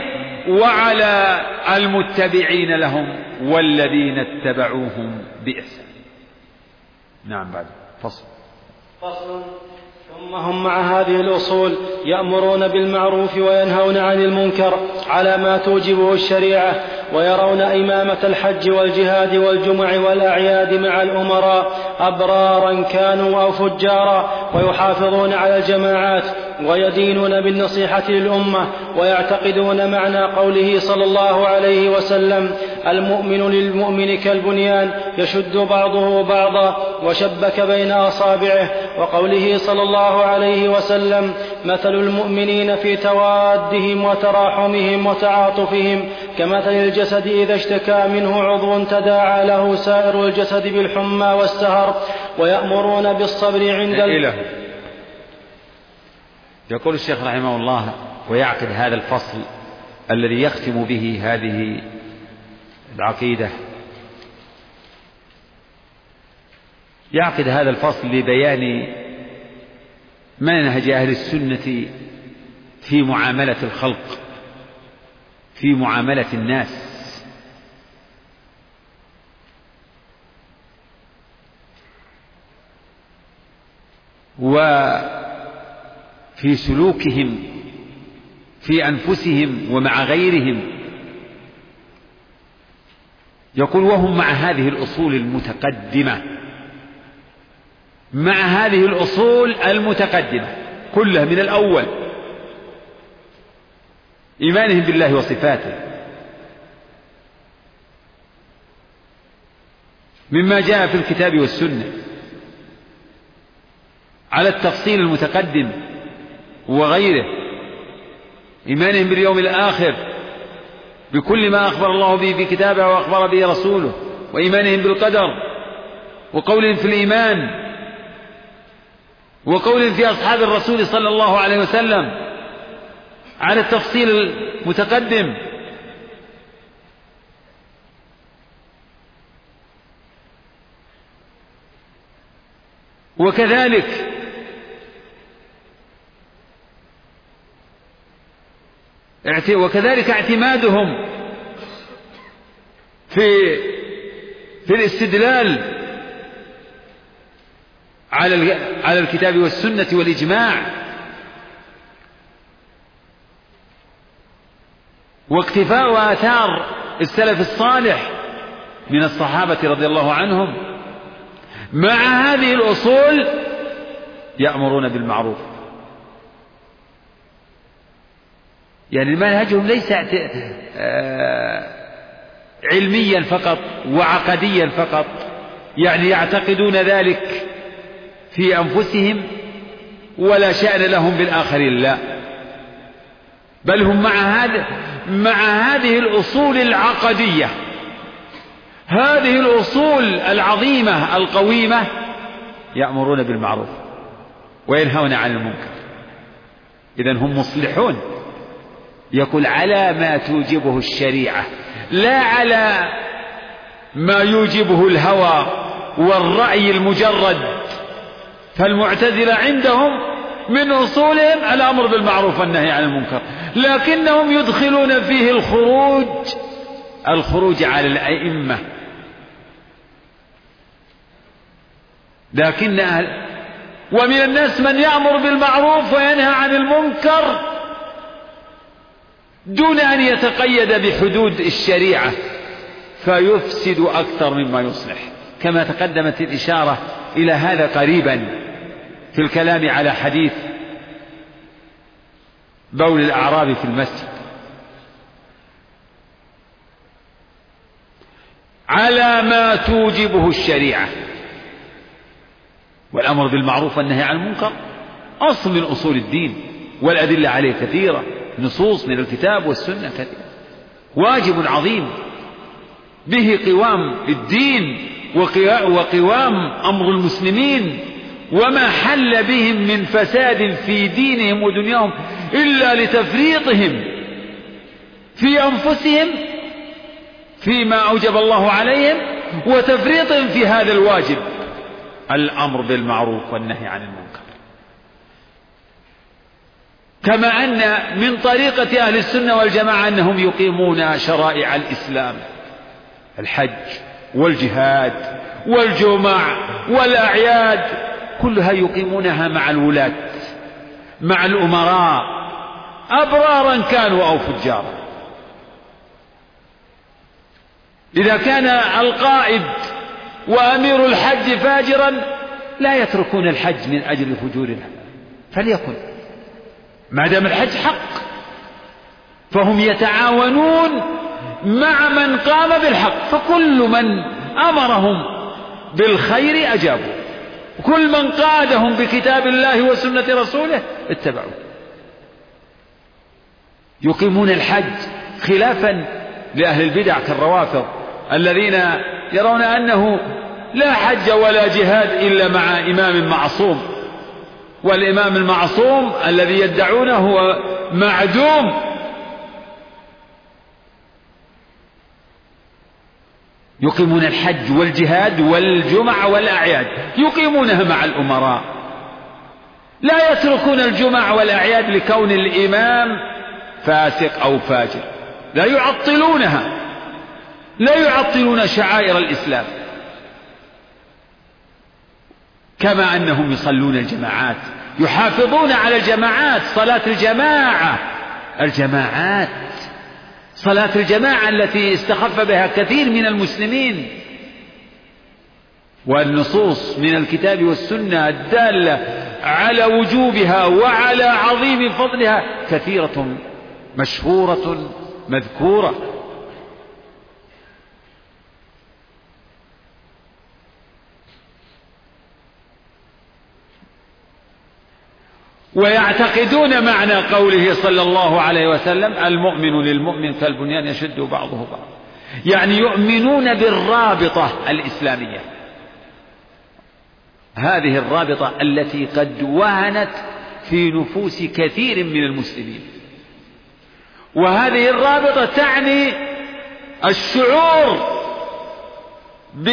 وعلى المتبعين لهم والذين اتبعوهم بإحسان. نعم بعد. فصل. فصل. ثم هم مع هذه الأصول يأمرون بالمعروف وينهون عن المنكر على ما توجبه الشريعة ويرون إمامة الحج والجهاد والجمع والأعياد مع الأمراء أبرارا كانوا أو فجارا ويحافظون على الجماعات ويدينون بالنصيحة للأمة ويعتقدون معنى قوله صلى الله عليه وسلم المؤمن للمؤمن كالبنيان يشد بعضه بعضا وشبك بين أصابعه. وقوله صلى الله عليه وسلم مثل المؤمنين في توادهم وتراحمهم وتعاطفهم كمثل الجسد إذا اشتكى منه عضو تداعى له سائر الجسد بالحمى والسهر. ويأمرون بالصبر عند إله يقول الشيخ رحمه الله ويعقد هذا الفصل الذي يختم به هذه العقيدة. يعقد هذا الفصل لبيان منهج أهل السنة في معاملة الخلق في معاملة الناس. وفي سلوكهم في أنفسهم ومع غيرهم. يقول وهم مع هذه الأصول المتقدمة مع هذه الأصول المتقدمة كلها من الأول إيمانهم بالله وصفاته. مما جاء في الكتاب والسنة على التفصيل المتقدم وغيره. إيمانهم باليوم الآخر بكل ما أخبر الله به في كتابه وأخبر به رسوله وإيمانهم بالقدر وقولهم في الإيمان وقول في أصحاب الرسول صلى الله عليه وسلم على التفصيل المتقدم. وكذلك وكذلك اعتمادهم في في الاستدلال على على الكتاب والسنة والإجماع. واقتفاء آثار السلف الصالح من الصحابة رضي الله عنهم. مع هذه الأصول يأمرون بالمعروف. يعني منهجهم ليس آه، علميا فقط وعقديا فقط. يعني يعتقدون ذلك في أنفسهم ولا شأن لهم بالآخرين لا. بل هم مع هذا مع هذه الأصول العقدية. هذه الأصول العظيمة القويمة يأمرون بالمعروف وينهون عن المنكر. إذا هم مصلحون. يقول على ما توجبه الشريعة لا على ما يوجبه الهوى والرأي المجرد. فالمعتزلة عندهم من أصولهم الأمر بالمعروف والنهي عن المنكر لكنهم يدخلون فيه الخروج الخروج على الأئمة. لكن أهل ومن الناس من يأمر بالمعروف وينهى عن المنكر دون أن يتقيد بحدود الشريعة فيفسد أكثر مما يصلح. كما تقدمت الإشارة إلى هذا قريبا في الكلام على حديث بول الأعراب في المسجد. على ما توجبه الشريعة. والأمر بالمعروف والنهي عن المنكر أصل من أصول الدين والأدلة عليه كثيرة. نصوص من الكتاب والسنة كثيرة واجب عظيم. به قوام الدين وقوام أمر المسلمين. وما حل بهم من فساد في دينهم ودنياهم إلا لتفريطهم في أنفسهم فيما أوجب الله عليهم وتفريطهم في هذا الواجب. الأمر بالمعروف والنهي عن المنكر. كما أن من طريقة أهل السنة والجماعة أنهم يقيمون شرائع الإسلام الحج والجهاد والجمع والأعياد كلها يقيمونها مع الولاة مع الأمراء أبرارا كانوا أو فجارا. إذا كان القائد وأمير الحج فاجرا لا يتركون الحج من أجل فجورنا فليكن. ما دام الحج حق فهم يتعاونون مع من قام بالحق فكل من أمرهم بالخير أجابوا. كل من قادهم بكتاب الله وسنة رسوله اتبعوا. يقيمون الحج خلافا لأهل البدع كالروافض الذين يرون أنه لا حج ولا جهاد إلا مع إمام معصوم. والإمام المعصوم الذي يدعونه هو معدوم. يقيمون الحج والجهاد والجمع والأعياد يقيمونها مع الأمراء. لا يتركون الجمع والأعياد لكون الإمام فاسق أو فاجر. لا يعطلونها لا يعطلون شعائر الإسلام. كما أنهم يصلون الجماعات يحافظون على الجماعات صلاة الجماعة. الجماعات صلاة الجماعة التي استخف بها كثير من المسلمين. والنصوص من الكتاب والسنة الدالة على وجوبها وعلى عظيم فضلها كثيرة مشهورة مذكورة. ويعتقدون معنى قوله صلى الله عليه وسلم المؤمن للمؤمن كالبنيان يشد بعضه بعضا يعني يؤمنون بالرابطة الإسلامية. هذه الرابطة التي قد وهنت في نفوس كثير من المسلمين. وهذه الرابطة تعني الشعور ب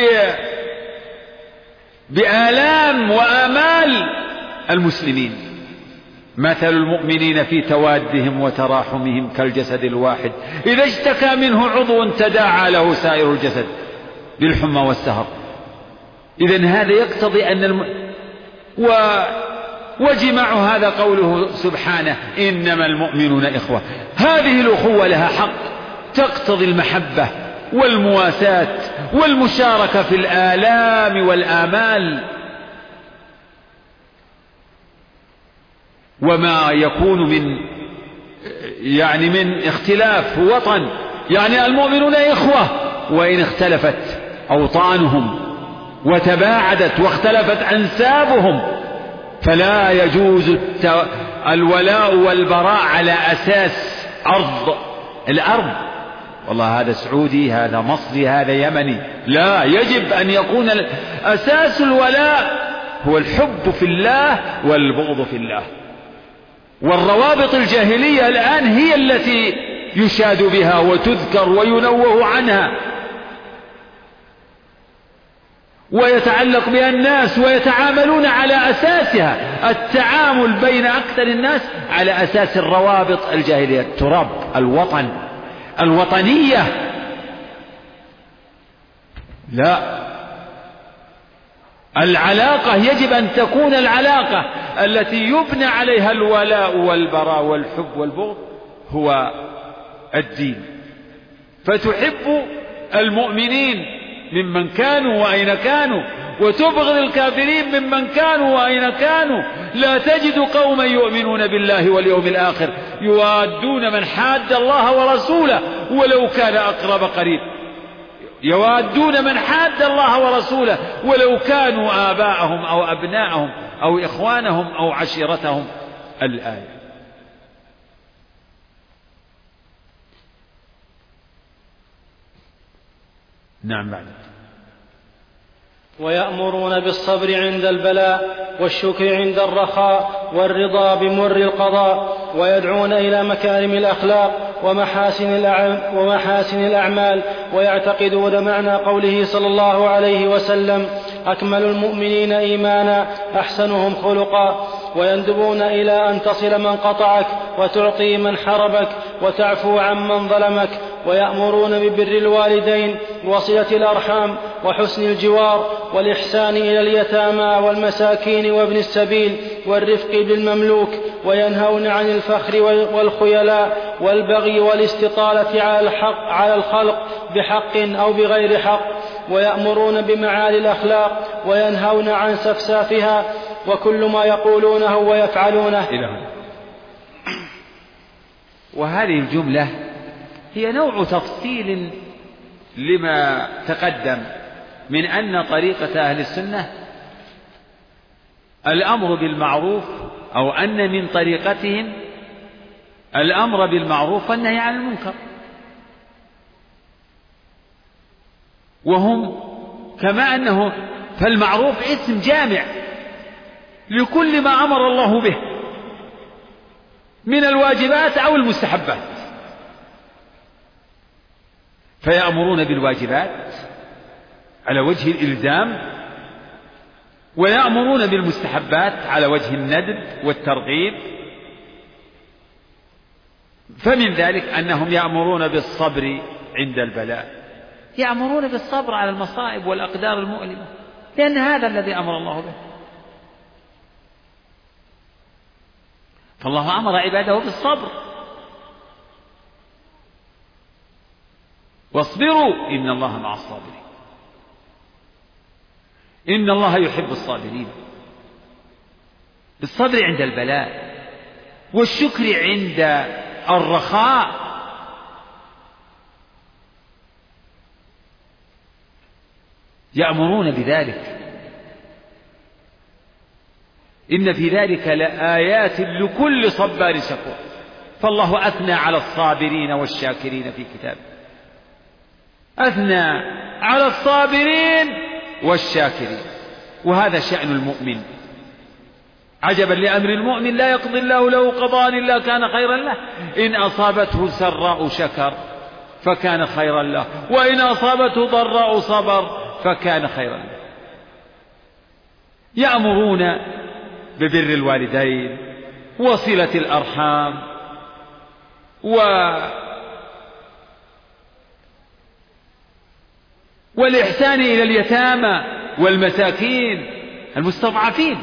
بآلام وآمال المسلمين. مثل المؤمنين في توادهم وتراحمهم كالجسد الواحد. إذا اشتكى منه عضو تداعى له سائر الجسد بالحمى والسهر. إذا هذا يقتضي أن الم... و... وجمع هذا قوله سبحانه إنما المؤمنون إخوة. هذه الأخوة لها حق تقتضي المحبة والمواساة والمشاركة في الآلام والآمال. وما يكون من يعني من اختلاف وطن. يعني المؤمنون إخوة وإن اختلفت أوطانهم وتباعدت واختلفت أنسابهم فلا يجوز الولاء والبراء على أساس أرض. الأرض والله هذا سعودي هذا مصري هذا يمني. لا يجب أن يكون أساس الولاء هو الحب في الله والبغض في الله. والروابط الجاهلية الآن هي التي يشاد بها وتذكر وينوه عنها. ويتعلق بها الناس ويتعاملون على أساسها. التعامل بين أكثر الناس على أساس الروابط الجاهلية. التراب الوطن الوطنية. لا. العلاقة يجب أن تكون العلاقة. التي يبنى عليها الولاء والبراء والحب والبغض هو الدين. فتحب المؤمنين ممن كانوا وأين كانوا وتبغض الكافرين ممن كانوا وأين كانوا. لا تجد قوما يؤمنون بالله واليوم الآخر يوادون من حاد الله ورسوله ولو كان أقرب قريب. يوادون من حاد الله ورسوله ولو كانوا آباءهم أو أبناءهم أو إخوانهم أو عشيرتهم. الآية. نعم بعد. ويأمرون بالصبر عند البلاء والشكر عند الرخاء والرضا بمر القضاء ويدعون إلى مكارم الأخلاق ومحاسن, ومحاسن الأعمال ويعتقدون معنى قوله صلى الله عليه وسلم أكمل المؤمنين إيمانا أحسنهم خلقا ويندبون إلى أن تصل من قطعك وتعطي من حربك وتعفو عمن ظلمك ويأمرون ببر الوالدين وصلة الأرحام وحسن الجوار والإحسان إلى اليتامى والمساكين وابن السبيل والرفق بالمملوك وينهون عن الفخر والخيلاء والبغي والاستطالة على الحق على الخلق بحق أو بغير حق ويأمرون بمعالي الأخلاق وينهون عن سفسافها وكل ما يقولونه ويفعلونه. وهذه الجملة هي نوع تفصيل لما تقدم من أن طريقة أهل السنة الأمر بالمعروف أو أن من طريقتهم الأمر بالمعروف والنهي عن المنكر. وهم كما أنه فالمعروف اسم جامع لكل ما أمر الله به من الواجبات أو المستحبات. فيأمرون بالواجبات على وجه الإلزام ويأمرون بالمستحبات على وجه الندب والترغيب. فمن ذلك أنهم يأمرون بالصبر عند البلاء. يأمرون بالصبر على المصائب والأقدار المؤلمة لأن هذا الذي أمر الله به. فالله أمر عباده بالصبر. واصبروا إن الله مع الصابرين. إن الله يحب الصابرين. بالصبر عند البلاء والشكر عند الرخاء. يأمرون بذلك. إن في ذلك لآيات لكل صبار شكور. فالله أثنى على الصابرين والشاكرين في كتابه. أثنى على الصابرين والشاكرين. وهذا شأن المؤمن. عجبا لأمر المؤمن لا يقضي الله له قضاء إلا كان خيرا له. إن أصابته سراء شكر فكان خيرا له. وإن أصابته ضراء صبر فكان خيرا له. يأمرون ببر الوالدين وصلة الأرحام و والإحسان إلى اليتامى والمساكين المستضعفين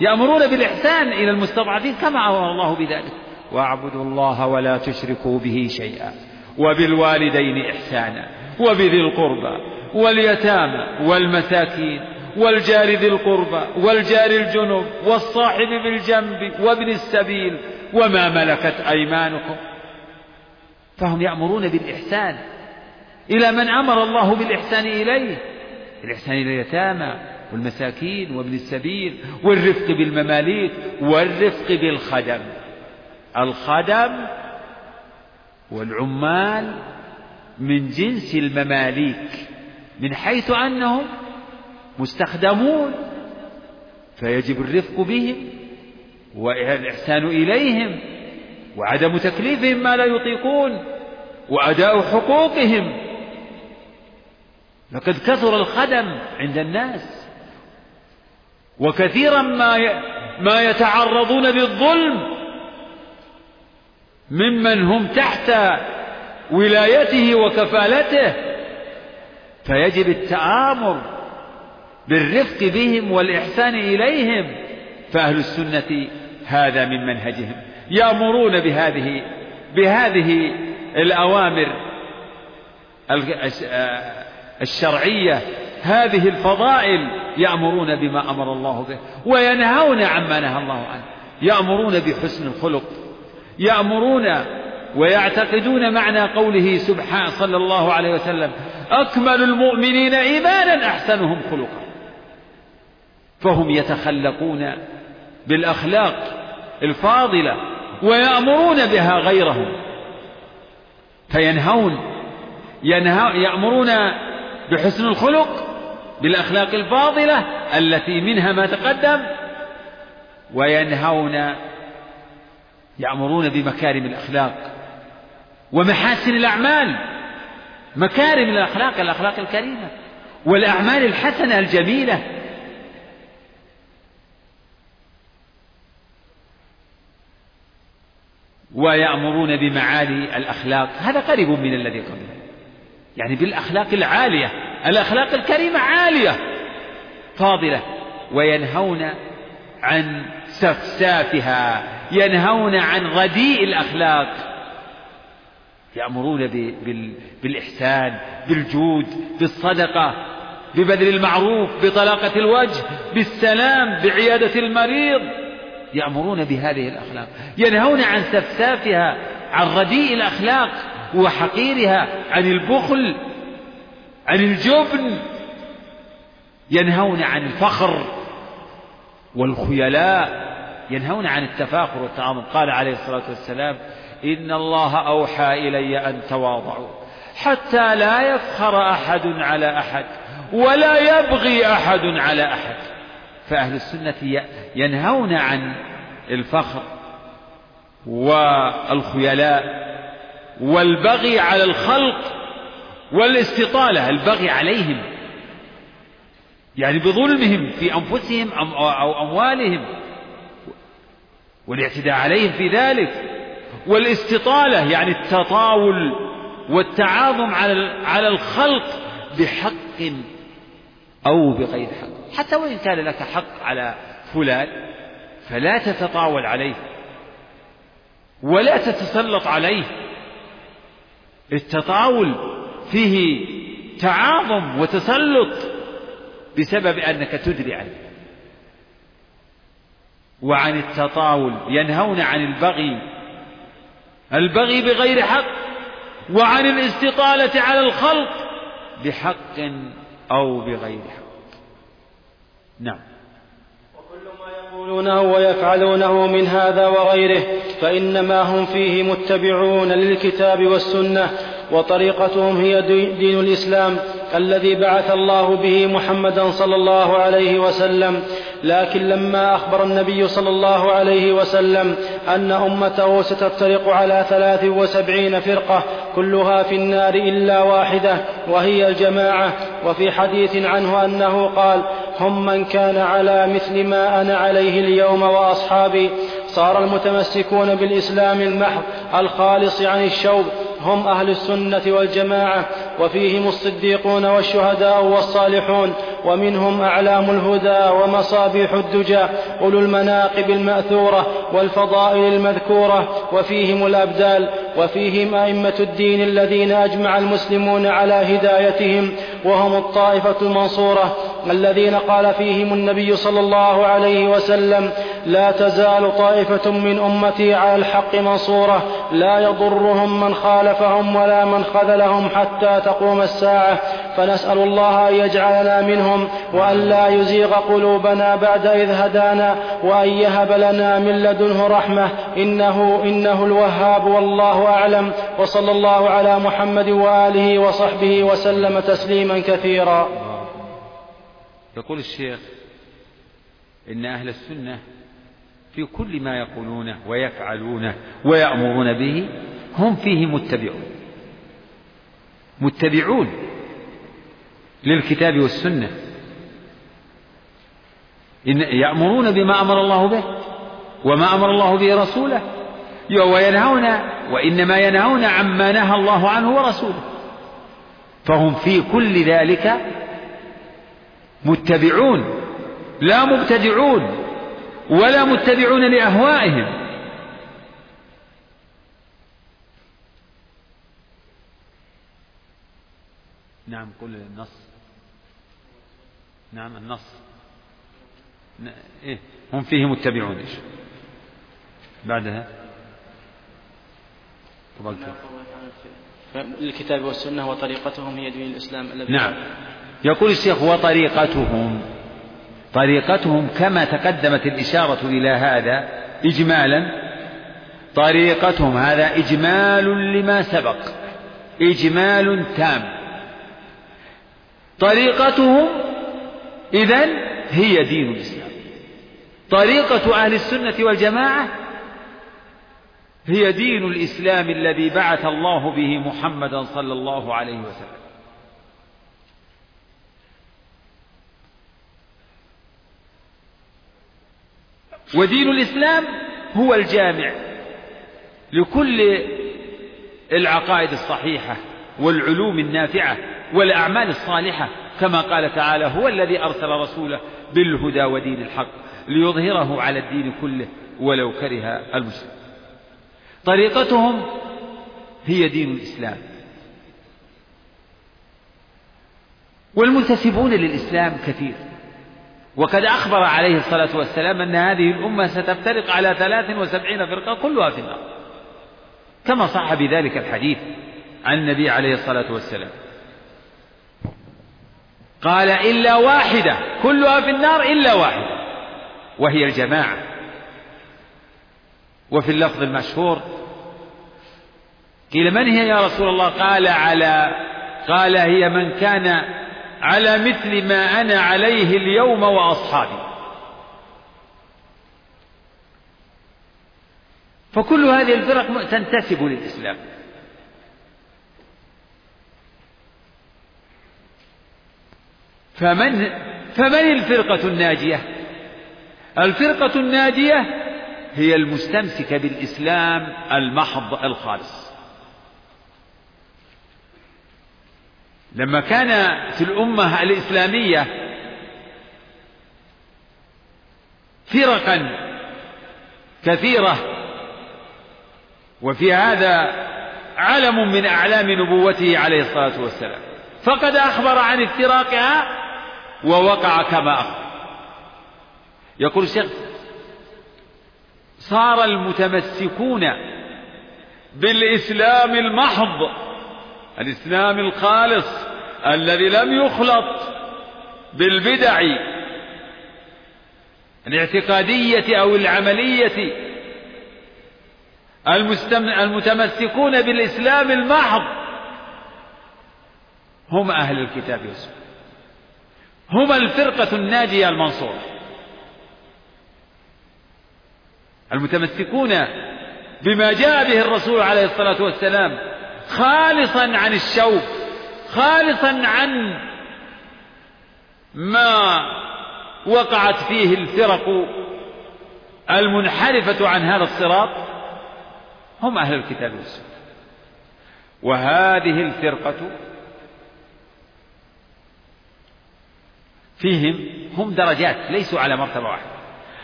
يأمرون بالإحسان إلى المستضعفين كما أمر الله بذلك. واعبدوا الله ولا تشركوا به شيئا وبالوالدين إحسانا وبذي القربى واليتامى والمساكين والجار ذي القربى والجار الجنب والصاحب بالجنب وابن السبيل وما ملكت أيمانكم. فهم يأمرون بالإحسان إلى من أمر الله بالإحسان إليه الإحسان إلى اليتامى والمساكين وابن السبيل والرفق بالمماليك والرفق بالخدم. الخدم والعمال من جنس المماليك من حيث أنهم مستخدمون فيجب الرفق بهم والإحسان إليهم وعدم تكليفهم ما لا يطيقون وأداء حقوقهم. لقد كثر الخدم عند الناس. وكثيرا ما ما يتعرضون للظلم ممن هم تحت ولايته وكفالته. فيجب التآمر بالرفق بهم والإحسان إليهم. فأهل السنة هذا من منهجهم. يأمرون بهذه بهذه الأوامر الشرعية هذه الفضائل يأمرون بما أمر الله به وينهون عما نهى الله عنه. يأمرون بحسن الخلق يأمرون ويعتقدون معنى قوله سبحانه صلى الله عليه وسلم أكمل المؤمنين إيمانا أحسنهم خلقا. فهم يتخلقون بالأخلاق الفاضلة ويأمرون بها غيرهم. فينهون ينهو يأمرون بحسن الخلق بالأخلاق الفاضلة التي منها ما تقدم وينهون يأمرون بمكارم الأخلاق ومحاسن الأعمال مكارم الأخلاق الأخلاق الكريمة والأعمال الحسنة الجميلة. ويأمرون بمعالي الأخلاق. هذا قريب من الذي قبله. يعني بالأخلاق العالية الأخلاق الكريمة عالية فاضلة وينهون عن سفسافها ينهون عن رديء الأخلاق يأمرون بالإحسان بالجود بالصدقة ببذل المعروف بطلاقة الوجه بالسلام بعيادة المريض يأمرون بهذه الأخلاق ينهون عن سفسافها عن رديء الأخلاق. وحقيرها عن البخل عن الجبن ينهون عن الفخر والخيلاء ينهون عن التفاخر والتعاظم. قال عليه الصلاة والسلام إن الله أوحى إلي أن تواضعوا حتى لا يفخر أحد على أحد ولا يبغي أحد على أحد. فأهل السنة ينهون عن الفخر والخيلاء. والبغي على الخلق والاستطالة البغي عليهم. يعني بظلمهم في أنفسهم أو أموالهم. والاعتداء عليهم في ذلك. والاستطالة يعني التطاول والتعاظم على على الخلق بحق أو بغير حق. حتى وإن كان لك حق على فلان فلا تتطاول عليه ولا تتسلط عليه. التطاول فيه تعاظم وتسلط بسبب أنك تدري عنه. وعن التطاول ينهون عن البغي البغي بغير حق وعن الاستطالة على الخلق بحق أو بغير حق. نعم. يقولونه ويفعلونه من هذا وغيره فإنما هم فيه متبعون للكتاب والسنة وطريقتهم هي دين الإسلام الذي بعث الله به محمدا صلى الله عليه وسلم. لكن لما أخبر النبي صلى الله عليه وسلم أن أمته ستفترق على ثلاث وسبعين فرقة كلها في النار إلا واحدة وهي الجماعة. وفي حديث عنه أنه قال هم من كان على مثل ما أنا عليه اليوم وأصحابي. صار المتمسكون بالإسلام المحض الخالص عن الشوب هم أهل السنة والجماعة وفيهم الصديقون والشهداء والصالحون ومنهم أعلام الهدى ومصابيح الدجى أولو المناقب المأثورة والفضائل المذكورة وفيهم الأبدال وفيهم أئمة الدين الذين أجمع المسلمون على هدايتهم وهم الطائفة المنصورة الذين قال فيهم النبي صلى الله عليه وسلم لا تزال طائفة من أمتي على الحق منصورة لا يضرهم من خالفهم ولا من خذلهم حتى تقوم الساعة فنسأل الله أن يجعلنا منهم وأن لا يزيغ قلوبنا بعد إذ هدانا وأن يهب لنا من لدنه رحمة إنه إنه الوهاب والله أعلم وصلى الله على محمد وآله وصحبه وسلم تسليما كثيرا. يقول الشيخ إن أهل السنة في كل ما يقولونه ويفعلونه ويأمرون به هم فيه متبعون. متبعون للكتاب والسنة. إن يأمرون بما أمر الله به وما أمر الله به رسوله. وينهون وإنما ينهون عما نهى الله عنه ورسوله. فهم في كل ذلك متبعون لا مبتدعون ولا متبعون لأهوائهم. نعم قل النص. نعم النص. إيه هم فيه متبعون. إيش؟ بعدها. الكتاب والسنة وطريقتهم هي دين الإسلام الذي نعم. يقول الشيخ وطريقتهم. طريقتهم كما تقدمت الإشارة إلى هذا إجمالا. طريقتهم هذا إجمال لما سبق. إجمال تام. طريقتهم إذن هي دين الإسلام. طريقة أهل السنة والجماعة هي دين الإسلام الذي بعث الله به محمدا صلى الله عليه وسلم. ودين الإسلام هو الجامع لكل العقائد الصحيحة والعلوم النافعة والأعمال الصالحة كما قال تعالى هو الذي أرسل رسوله بالهدى ودين الحق ليظهره على الدين كله ولو كره المسلم طريقتهم هي دين الإسلام. والمنتسبون للإسلام كثير. وقد أخبر عليه الصلاة والسلام أن هذه الأمة ستفترق على ثلاث وسبعين فرقة كلها في النار. كما صح بذلك الحديث عن النبي عليه الصلاة والسلام. قال إلا واحدة كلها في النار إلا واحدة وهي الجماعة. وفي اللفظ المشهور قيل من هي يا رسول الله؟ قال على قال هي من كان على مثل ما أنا عليه اليوم وأصحابي فكل هذه الفرق تنتسب للإسلام فمن فمن الفرقة الناجية؟ الفرقة الناجية هي المستمسكة بالإسلام المحض الخالص. لما كان في الأمة الإسلامية فرقا كثيرة وفي هذا علم من أعلام نبوته عليه الصلاة والسلام. فقد أخبر عن افتراقها ووقع كما أخبر. يقول الشيخ صار المتمسكون بالإسلام المحض الإسلام الخالص الذي لم يخلط بالبدع الاعتقادية أو العملية المتمسكون بالإسلام المحض. هم أهل الكتاب والسنة. هم الفرقة الناجية المنصورة. المتمسكون بما جاء به الرسول عليه الصلاة والسلام خالصا عن الشوب خالصا عن ما وقعت فيه الفرق المنحرفة عن هذا الصراط هم أهل الكتاب والسنة. وهذه الفرقة فيهم هم درجات ليسوا على مرتبة واحدة.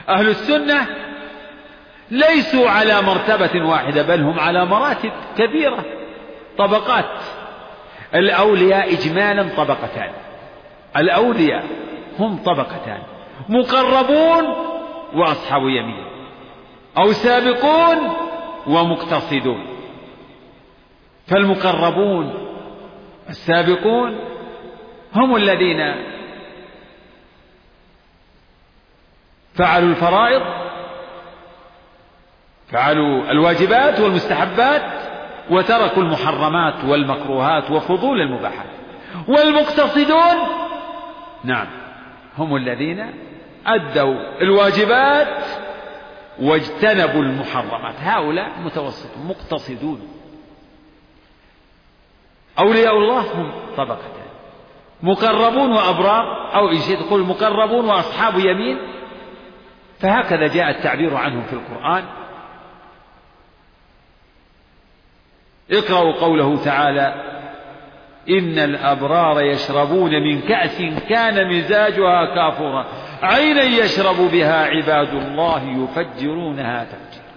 أهل السنة ليسوا على مرتبة واحدة بل هم على مراتب كبيرة. طبقات. الأولياء إجمالا طبقتان. الأولياء هم طبقتان. مقربون وأصحاب يمين. أو سابقون ومقتصدون. فالمقربون السابقون هم الذين فعلوا الفرائض فعلوا الواجبات والمستحبات وتركوا المحرمات والمكروهات وفضول المباحات والمقتصدون نعم هم الذين أدوا الواجبات واجتنبوا المحرمات. هؤلاء متوسطون مقتصدون. أولياء الله هم طبقتان. مقربون وأبرار أو إن شئت تقول مقربون وأصحاب يمين. فهكذا جاء التعبير عنهم في القرآن. اقرأوا قوله تعالى إن الأبرار يشربون من كأس كان مزاجها كافورا. عينا يشرب بها عباد الله يفجرونها تفجيرا.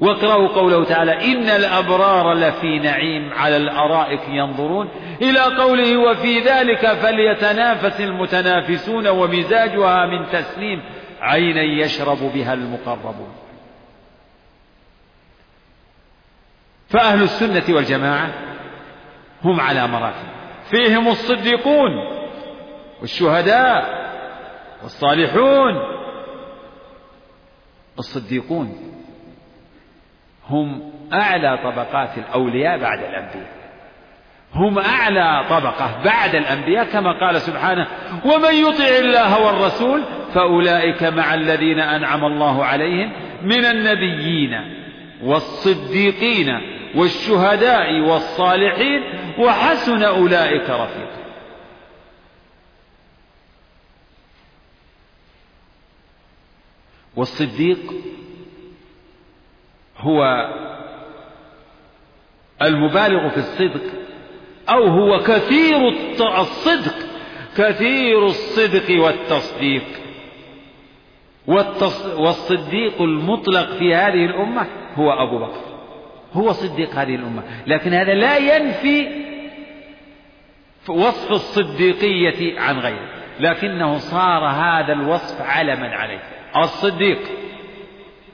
واقرأوا قوله تعالى إن الأبرار لفي نعيم على الأرائك ينظرون. إلى قوله وفي ذلك فليتنافس المتنافسون ومزاجها من تسليم. عينا يشرب بها المقربون. فأهل السنة والجماعة هم على مراتب. فيهم الصديقون والشهداء والصالحون. الصديقون هم أعلى طبقات الأولياء بعد الأنبياء. هم أعلى طبقة بعد الأنبياء كما قال سبحانه ومن يطع الله والرسول فأولئك مع الذين أنعم الله عليهم من النبيين والصديقين والشهداء والصالحين وحسن أولئك رفيقا. والصديق هو المبالغ في الصدق أو هو كثير الصدق كثير الصدق والتصديق. والصديق المطلق في هذه الأمة هو أبو بكر. هو صديق هذه الأمة. لكن هذا لا ينفي وصف الصديقية عن غيره. لكنه صار هذا الوصف علما عليه. الصديق.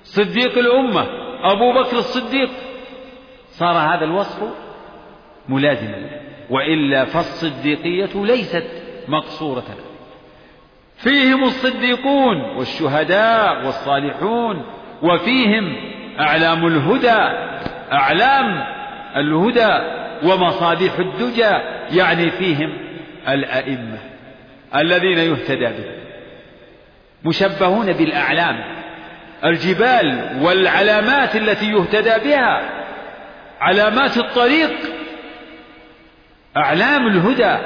صديق الأمة. أبو بكر الصديق. صار هذا الوصف ملازما. وإلا فالصديقية ليست مقصورة. فيهم الصديقون والشهداء والصالحون وفيهم أعلام الهدى. أعلام الهدى ومصابيح الدجى يعني فيهم الأئمة الذين يهتدى بهم. مشبهون بالأعلام. الجبال والعلامات التي يهتدى بها. علامات الطريق. أعلام الهدى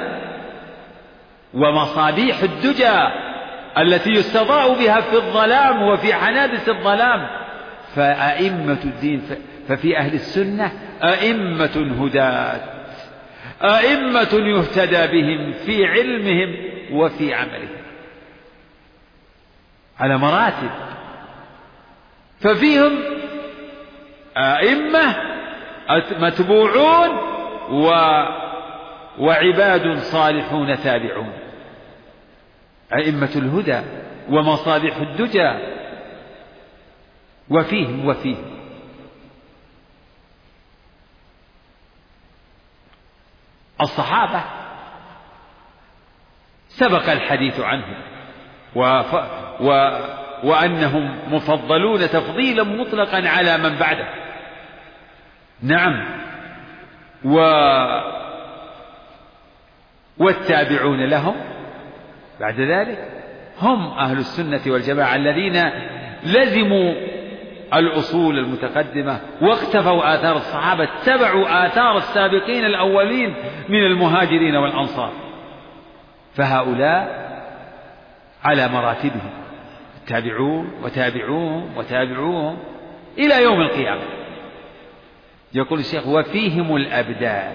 ومصابيح الدجى التي يستضاء بها في الظلام وفي حنادس الظلام. فأئمة الدين ففي أهل السنة أئمة هداة أئمة يهتدى بهم في علمهم وفي عملهم. على مراتب. ففيهم أئمة متبوعون و وعباد صالحون تابعون. أئمة الهدى ومصالح الدجى. وفيهم وفيهم. الصحابة سبق الحديث عنهم وف و وأنهم مفضلون تفضيلا مطلقا على من بعده. نعم. و والتابعون لهم بعد ذلك هم أهل السنة والجماعة الذين لزموا الأصول المتقدمة واقتفوا آثار الصحابة اتبعوا آثار السابقين الأولين من المهاجرين والأنصار. فهؤلاء على مراتبهم تابعون وتابعوهم وتابعوهم إلى يوم القيامة. يقول الشيخ وفيهم الأبدان.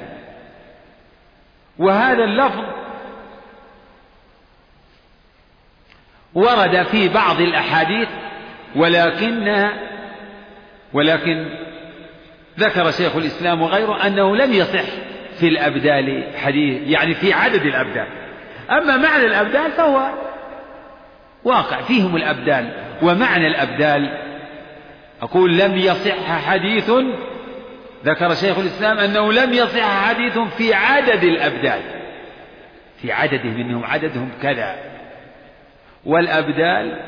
وهذا اللفظ ورد في بعض الأحاديث ولكنها ولكن ذكر شيخ الإسلام وغيره أنه لم يصح في الأبدال حديث يعني في عدد الأبدال. أما معنى الأبدال فهو واقع فيهم الأبدال. ومعنى الأبدال أقول لم يصح حديث ذكر شيخ الإسلام أنه لم يصح حديث في عدد الأبدال. في عددهم إنهم عددهم كذا. والأبدال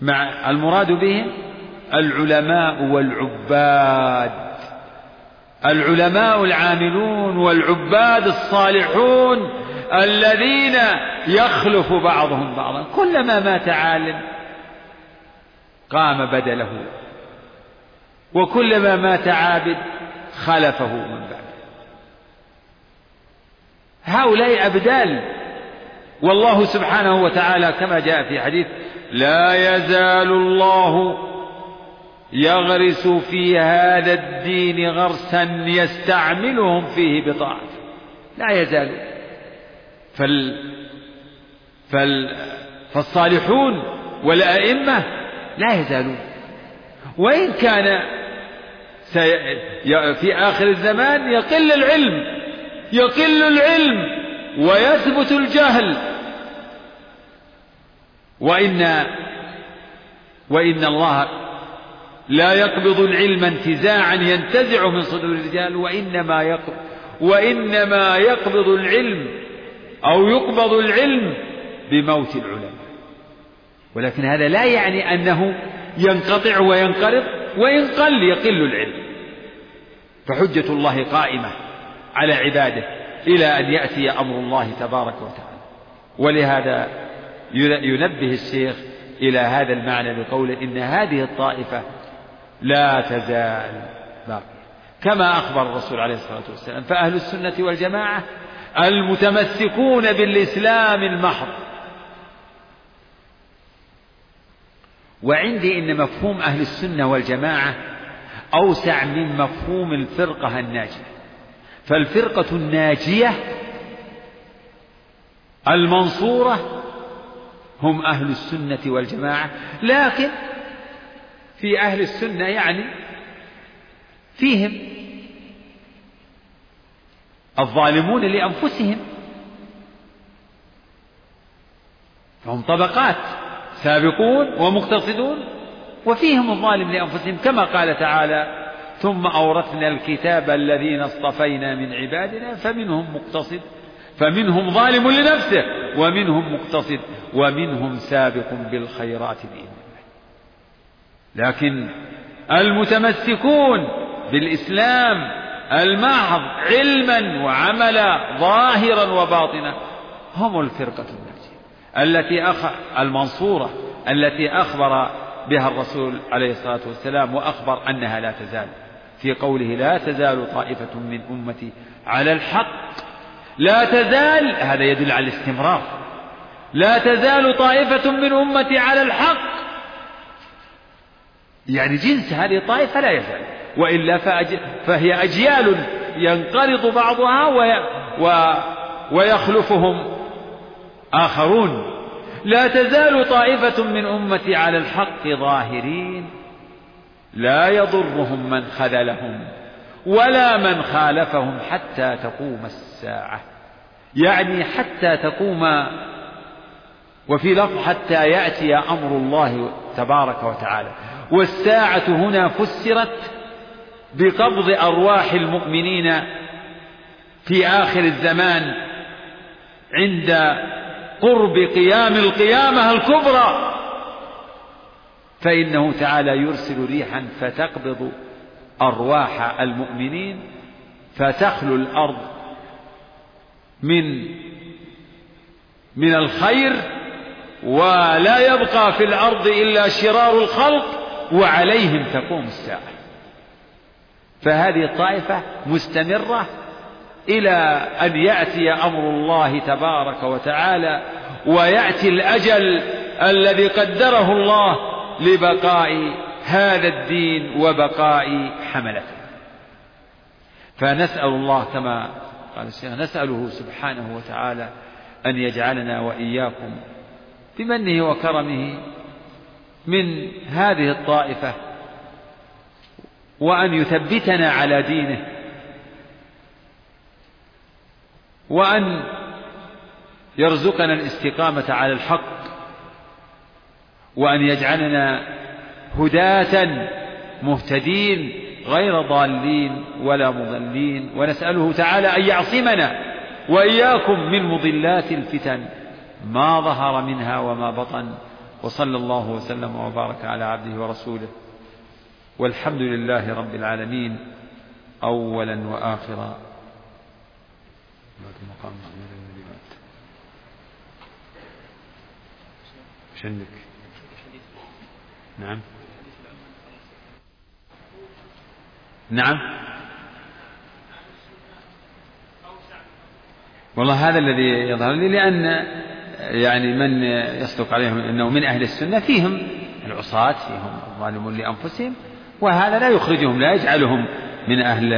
مع المراد بهم العلماء والعباد. العلماء العاملون والعباد الصالحون الذين يخلف بعضهم بعضا. كلما مات عالم قام بدله. وكلما مات عابد خلفه من بعده. هؤلاء أبدال. والله سبحانه وتعالى كما جاء في حديث لا يزال الله يغرس في هذا الدين غرسا يستعملهم فيه بطاعته. لا يزال. فال فال فالصالحون والأئمة لا يزالون. وإن كان في آخر الزمان يقل العلم يقل العلم ويثبت الجهل. وإن وإن الله لا يقبض العلم انتزاعا ينتزع من صدور الرجال وإنما يقبض وإنما يقبض العلم أو يقبض العلم بموت العلماء. ولكن هذا لا يعني أنه ينقطع وينقرض وإن قل يقل العلم. فحجة الله قائمة على عباده إلى أن يأتي أمر الله تبارك وتعالى. ولهذا ينبه الشيخ إلى هذا المعنى بقوله إن هذه الطائفة لا تزال باقية. كما أخبر الرسول عليه الصلاة والسلام فأهل السنة والجماعة المتمسكون بالإسلام المحض. وعندي إن مفهوم أهل السنة والجماعة أوسع من مفهوم الفرقة الناجية. فالفرقة الناجية المنصورة هم أهل السنة والجماعة لكن في أهل السنة يعني فيهم الظالمون لأنفسهم. فهم طبقات سابقون ومقتصدون وفيهم الظالم لأنفسهم كما قال تعالى ثم أورثنا الكتاب الذين اصطفينا من عبادنا فمنهم مقتصد فمنهم ظالم لنفسه ومنهم مقتصد ومنهم سابق بالخيرات بإذن لكن المتمسكون بالإسلام المحض علما وعملا ظاهرا وباطنا هم الفرقة الناجية التي أخ... المنصورة التي أخبر بها الرسول عليه الصلاة والسلام وأخبر أنها لا تزال. في قوله لا تزال طائفة من أمتي على الحق. لا تزال هذا يدل على الاستمرار. لا تزال طائفة من أمتي على الحق. يعني جنس هذه الطائفة لا يزال وإلا. فهي أجيال ينقرض بعضها. ويخلفهم آخرون لا تزال طائفة من أمتي على الحق ظاهرين لا يضرهم من خذلهم ولا من خالفهم حتى تقوم الساعة يعني حتى تقوم وفي لفظ حتى يأتي أمر الله تبارك وتعالى والساعة هنا فسرت بقبض أرواح المؤمنين في آخر الزمان عند قرب قيام القيامة الكبرى. فإنه تعالى يرسل ريحا فتقبض أرواح المؤمنين فتخلو الأرض من من الخير ولا يبقى في الأرض إلا شرار الخلق. وعليهم تقوم الساعة. فهذه الطائفة مستمرة إلى أن يأتي أمر الله تبارك وتعالى ويأتي الأجل الذي قدره الله لبقاء هذا الدين وبقاء حملته. فنسأل الله كما قال الشيخ نسأله سبحانه وتعالى أن يجعلنا وإياكم بمنه وكرمه من هذه الطائفة وأن يثبتنا على دينه وأن يرزقنا الاستقامة على الحق وأن يجعلنا هداة مهتدين غير ضالين ولا مضلين. ونسأله تعالى أن يعصمنا وإياكم من مضلات الفتن. ما ظهر منها وما بطن. وصلى الله وسلم وبارك على عبده ورسوله. والحمد لله رب العالمين أولا وآخرا. مقام شنك نعم. نعم. والله هذا الذي يظهر لي لأن يعني من يصدق عليهم أنه من أهل السنة فيهم العصاة فيهم الظالمون لأنفسهم وهذا لا يخرجهم لا يجعلهم من أهل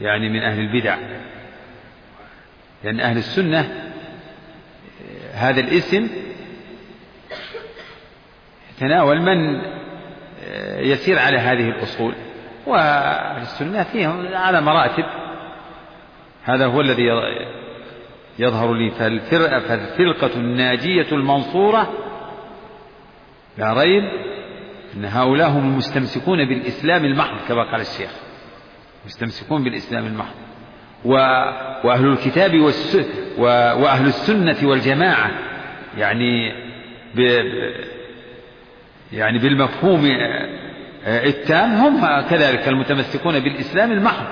يعني من أهل البدع. لأن أهل السنة هذا الاسم يتناول من يسير على هذه الأصول وأهل السنة فيهم على مراتب. هذا هو الذي يظهر لي فالفرقة الناجية المنصورة لا ريب أن هؤلاء هم المستمسكون بالإسلام المحض كما قال الشيخ. مستمسكون بالإسلام المحض. وأهل الكتاب وأهل السنة والجماعة يعني ب... يعني بالمفهوم التام هم كذلك المتمسكون بالإسلام المحض.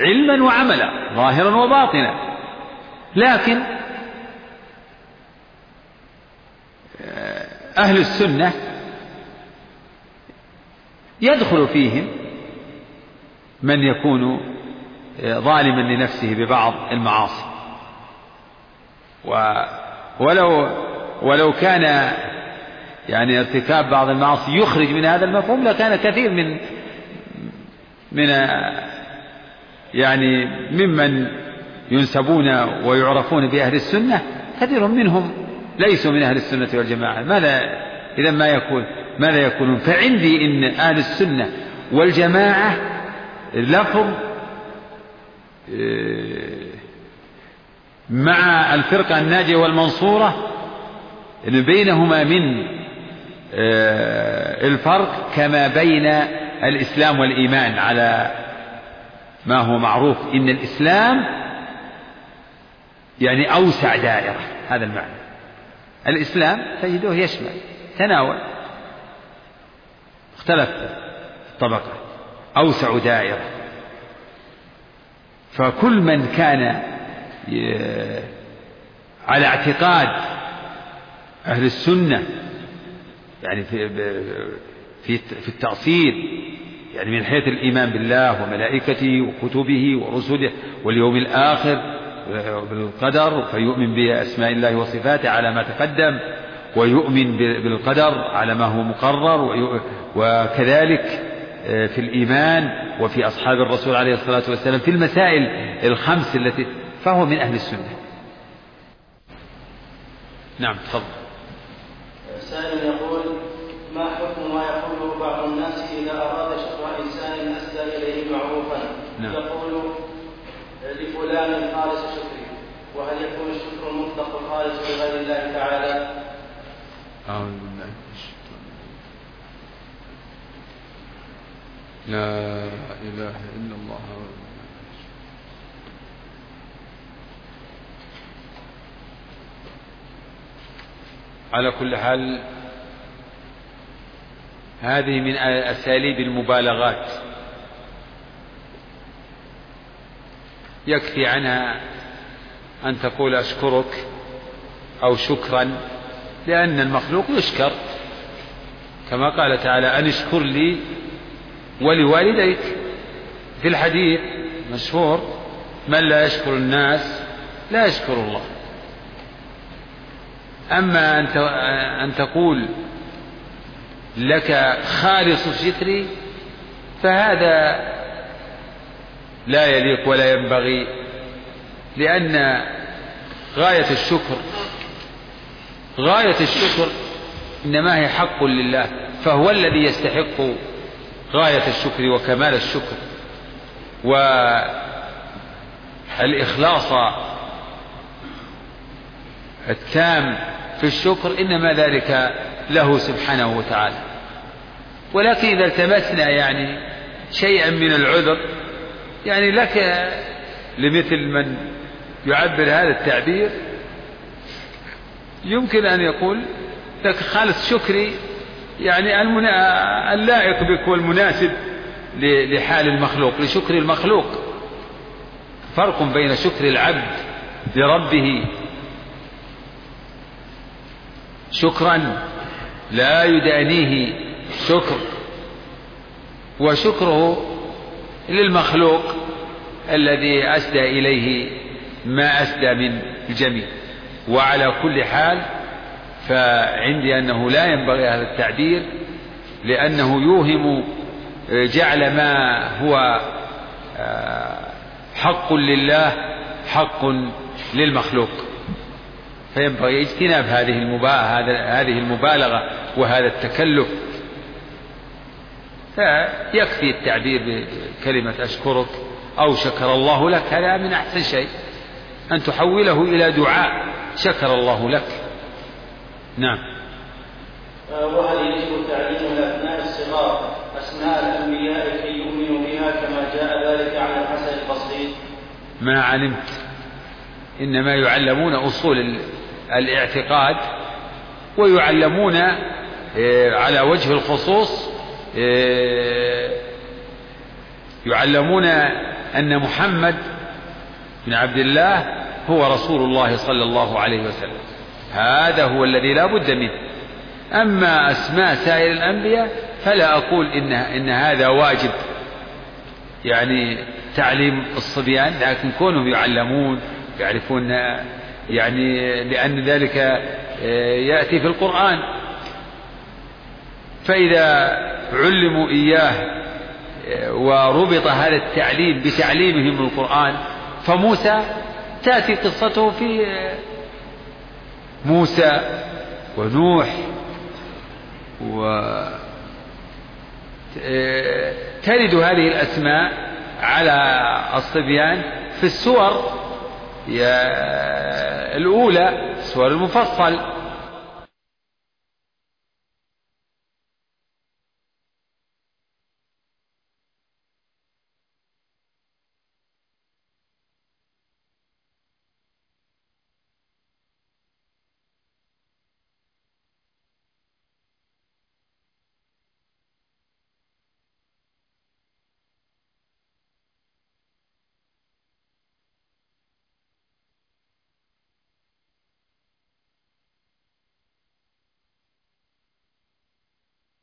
علما وعملا ظاهرا وباطنا. لكن أهل السنة يدخل فيهم من يكون ظالما لنفسه ببعض المعاصي. ولو ولو كان يعني ارتكاب بعض المعاصي يخرج من هذا المفهوم لكان كثير من من يعني ممن ينسبون ويعرفون بأهل السنة كثير منهم ليسوا من أهل السنة والجماعة. ماذا إذا ما يكون؟ ماذا يكونون؟ فعندي إن أهل السنة والجماعة لفظ مع الفرقة الناجية والمنصورة إن بينهما من الفرق كما بين الإسلام والإيمان على ما هو معروف. إن الإسلام يعني أوسع دائرة هذا المعنى. الإسلام تجده يشمل تناول اختلف الطبقة أوسع دائرة. فكل من كان على اعتقاد أهل السنة يعني في في في التأصيل يعني من حيث الإيمان بالله وملائكته وكتبه ورسله واليوم الآخر بالقدر فيؤمن بأسماء الله وصفاته على ما تقدم ويؤمن بالقدر على ما هو مقرر وكذلك آه، في الإيمان وفي أصحاب الرسول عليه الصلاة والسلام في المسائل الخمس التي فهو من أهل السنة. نعم تفضل. سائل يقول ما حكم ما يقوله بعض الناس إذا أراد شكر إنسان أسدى إليه معروفا نعم. يقول لفلان خالص شكري. وهل يكون الشكر المطلق الخالص لغير الله تعالى؟ أعوذ بالله لا إله إلا الله على كل حال هذه من أساليب المبالغات. يكفي عنها أن تقول أشكرك أو شكرا لأن المخلوق يشكر. كما قال تعالى أن اشكر لي ولوالديك. في الحديث مشهور من لا يشكر الناس لا يشكر الله. أما أن تقول لك خالص شكري فهذا لا يليق ولا ينبغي لأن غاية الشكر غاية الشكر إنما هي حق لله فهو الذي يستحق غاية الشكر وكمال الشكر. والإخلاص التام في الشكر إنما ذلك له سبحانه وتعالى. ولكن إذا التمسنا يعني شيئا من العذر يعني لك لمثل من يعبر هذا التعبير. يمكن أن يقول لك خالص شكري يعني اللائق بك والمناسب لحال المخلوق لشكر المخلوق. فرق بين شكر العبد لربه شكرا لا يدانيه شكر وشكره للمخلوق الذي أسدى إليه ما أسدى من الجميع. وعلى كل حال فعندي أنه لا ينبغي هذا التعبير لأنه يوهم جعل ما هو آه، حق لله حق للمخلوق. فينبغي اجتناب هذه هذه المبالغة وهذا التكلف فيكفي التعبير بكلمة أشكرك أو شكر الله لك هذا من أحسن شيء. أن تحوله إلى دعاء شكر الله لك. نعم. وهل يجب تعليم الأبناء الصغار أسماء الأنبياء كي يؤمنوا بها كما جاء ذلك عن الحسن البصري. ما علمت. إنما يعلمون أصول الاعتقاد ويعلمون آه، على وجه الخصوص يعلمون أن محمد بن عبد الله هو رسول الله صلى الله عليه وسلم. هذا هو الذي لا بد منه. أما أسماء سائر الأنبياء فلا أقول إن, إن هذا واجب. يعني تعليم الصبيان لكن كونهم يعلمون يعرفون يعني لأن ذلك آه، يأتي في القرآن. فإذا علموا إياه آه، وربط هذا التعليم بتعليمهم القرآن فموسى تأتي قصته في آه، موسى ونوح و ترد هذه الأسماء على الصبيان في السور الأولى سور المفصل.